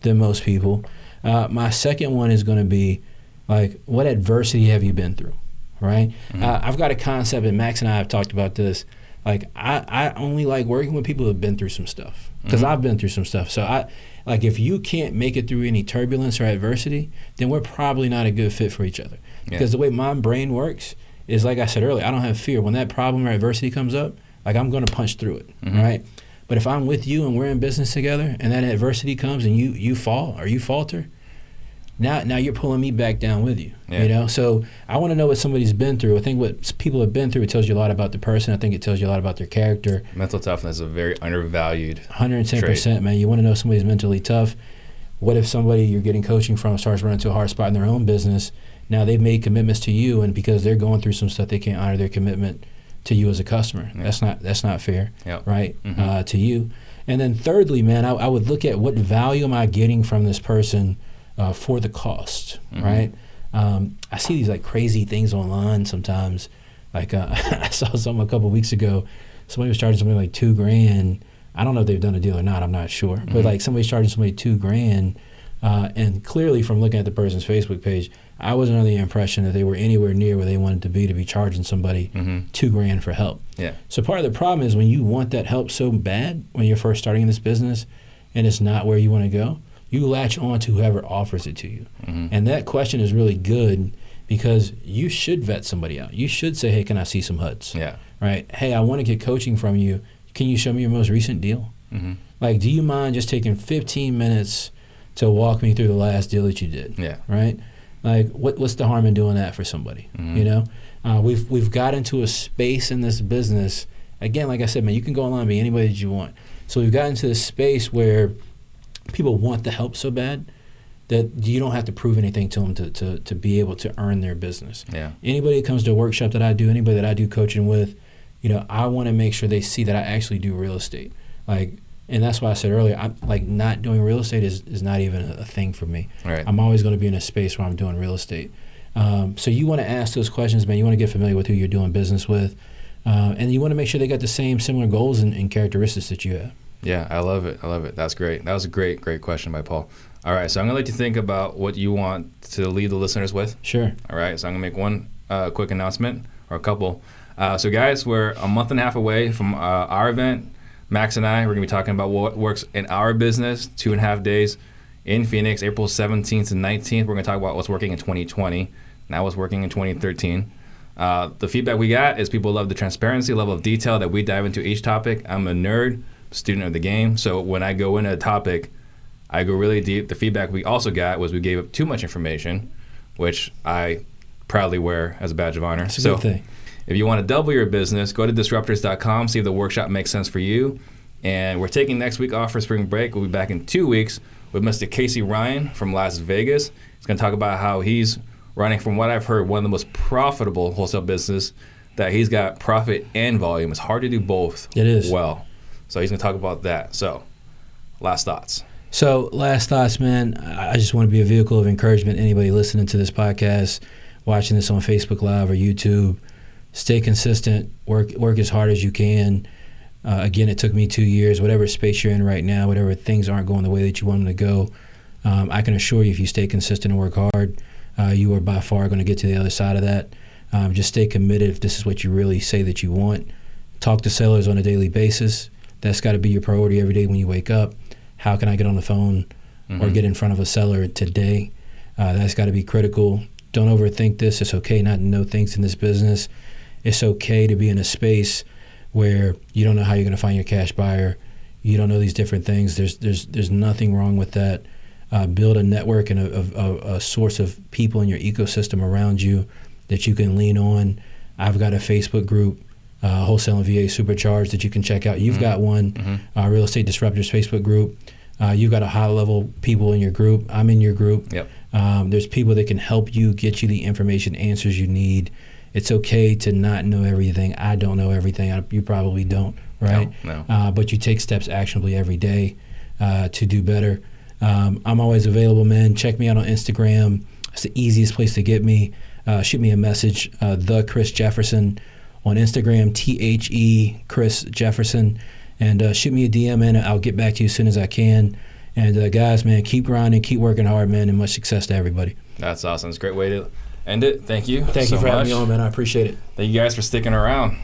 [SPEAKER 2] than most people. Uh, my second one is going to be like, what adversity have you been through? Right? Uh, I've got a concept, and Max and I have talked about this. Like, I, I only like working with people who have been through some stuff because I've been through some stuff. So I like if you can't make it through any turbulence or adversity, then we're probably not a good fit for each other. Because the way my brain works is like I said earlier, I don't have fear. When that problem or adversity comes up, like I'm going to punch through it,
[SPEAKER 1] Mhm.
[SPEAKER 2] right? But if I'm with you and we're in business together, and that adversity comes and you you fall or you falter, now now you're pulling me back down with you.
[SPEAKER 1] Yeah.
[SPEAKER 2] You know, so I want to know what somebody's been through. I think what people have been through it tells you a lot about the person. I think it tells you a lot about their character.
[SPEAKER 1] Mental toughness is a very undervalued.
[SPEAKER 2] 110 percent, man. You want to know somebody's mentally tough. What if somebody you're getting coaching from starts running into a hard spot in their own business? Now they've made commitments to you, and because they're going through some stuff, they can't honor their commitment to you as a customer.
[SPEAKER 1] Yeah.
[SPEAKER 2] That's not that's not fair,
[SPEAKER 1] Yep.
[SPEAKER 2] right?
[SPEAKER 1] Mhm.
[SPEAKER 2] Uh, to you. And then thirdly, man, I, I would look at what value am I getting from this person uh, for the cost,
[SPEAKER 1] Mhm.
[SPEAKER 2] right? Um, I see these like crazy things online sometimes. Like uh, I saw something a couple weeks ago. Somebody was charging somebody like two grand. I don't know if they've done a deal or not. I'm not sure. But
[SPEAKER 1] Mhm.
[SPEAKER 2] like somebody's charging somebody two grand, uh, and clearly from looking at the person's Facebook page, I wasn't under the impression that they were anywhere near where they wanted to be to be charging somebody
[SPEAKER 1] Mm-hmm.
[SPEAKER 2] two grand for help.
[SPEAKER 1] Yeah.
[SPEAKER 2] So part of the problem is when you want that help so bad when you're first starting in this business, and it's not where you want to go, you latch on to whoever offers it to you.
[SPEAKER 1] Mm-hmm.
[SPEAKER 2] And that question is really good because you should vet somebody out. You should say, "Hey, can I see some HUDs?"
[SPEAKER 1] Yeah.
[SPEAKER 2] Right? Hey, I want to get coaching from you. Can you show me your most recent deal?
[SPEAKER 1] Mm-hmm.
[SPEAKER 2] Like, do you mind just taking 15 minutes to walk me through the last deal that you did?
[SPEAKER 1] Yeah.
[SPEAKER 2] Right? Like, what, what's the harm in doing that for somebody?
[SPEAKER 1] Mhm.
[SPEAKER 2] You know, uh, we've we've got into a space in this business. Again, like I said, man, you can go online and be anybody that you want. So we've gotten to this space where people want the help so bad that you don't have to prove anything to them to, to, to be able to earn their business.
[SPEAKER 1] Yeah.
[SPEAKER 2] Anybody that comes to a workshop that I do, anybody that I do coaching with, you know, I want to make sure they see that I actually do real estate. Like, and that's why I said earlier, I'm like not doing real estate is, is not even a, thing for me.
[SPEAKER 1] Right.
[SPEAKER 2] I'm always going to be in a space where I'm doing real estate. Um, so you want to ask those questions, man. You want to get familiar with who you're doing business with, uh, and you want to make sure they got the same similar goals and, and characteristics that you have.
[SPEAKER 1] Yeah, I love it. I love it. That's great. That was a great, great question by Paul. All right, so I'm gonna let you think about what you want to leave the listeners with.
[SPEAKER 2] Sure.
[SPEAKER 1] All right, so I'm gonna make one uh, quick announcement or a couple. Uh, so, guys, we're a month and a half away from uh, our event. Max and I, we're gonna be talking about what works in our business. Two and a half days in Phoenix, April 17th and 19th. We're gonna talk about what's working in 2020. Now, what's working in 2013. Uh, the feedback we got is people love the transparency, level of detail that we dive into each topic. I'm a nerd, student of the game, so when I go into a topic, I go really deep. The feedback we also got was we gave up too much information, which I proudly wear as a badge of honor.
[SPEAKER 2] It's a
[SPEAKER 1] so
[SPEAKER 2] good thing.
[SPEAKER 1] If you want to double your business, go to disruptors.com, see if the workshop makes sense for you. And we're taking next week off for spring break. We'll be back in two weeks with Mr. Casey Ryan from Las Vegas. He's going to talk about how he's running, from what I've heard, one of the most profitable wholesale business that he's got profit and volume. It's hard to do both
[SPEAKER 2] It is.
[SPEAKER 1] well. So he's going to talk about that. So, last thoughts.
[SPEAKER 2] So, last thoughts, man. I I just want to be a vehicle of encouragement. Anybody listening to this podcast, watching this on Facebook Live or YouTube, stay consistent. Work work as hard as you can. Uh, again, it took me two years. Whatever space you're in right now, whatever things aren't going the way that you want them to go, um, I can assure you, if you stay consistent and work hard, uh, you are by far going to get to the other side of that. Um, just stay committed. If this is what you really say that you want, talk to sellers on a daily basis. That's got to be your priority every day when you wake up. How can I get on the phone or
[SPEAKER 1] Mhm.
[SPEAKER 2] get in front of a seller today? Uh, that's got to be critical. Don't overthink this. It's okay not to know things in this business. It's okay to be in a space where you don't know how you're going to find your cash buyer. You don't know these different things. There's there's there's nothing wrong with that. Uh, build a network and a, a, a, source of people in your ecosystem around you that you can lean on. I've got a Facebook group, uh, Wholesale and VA Supercharged, that you can check out. You've
[SPEAKER 1] Mm-hmm.
[SPEAKER 2] got one, uh, Real Estate Disruptors Facebook group. Uh, you've got a high level people in your group. I'm in your group.
[SPEAKER 1] Yep.
[SPEAKER 2] Um, there's people that can help you get you the information, answers you need. It's okay to not know everything. I don't know everything. I, you probably don't, right?
[SPEAKER 1] No, no.
[SPEAKER 2] Uh, but you take steps actionably every day uh, to do better. Um, I'm always available, man. Check me out on Instagram. It's the easiest place to get me. Uh, shoot me a message, uh, the Chris Jefferson on Instagram, T H E Chris Jefferson, and uh, shoot me a DM, and I'll get back to you as soon as I can. And uh, guys, man, keep grinding, keep working hard, man, and much success to everybody.
[SPEAKER 1] That's awesome. It's a great way to end it. Thank you.
[SPEAKER 2] Thank
[SPEAKER 1] so
[SPEAKER 2] you for
[SPEAKER 1] much.
[SPEAKER 2] having me on, man. I appreciate it.
[SPEAKER 1] Thank you guys for sticking around.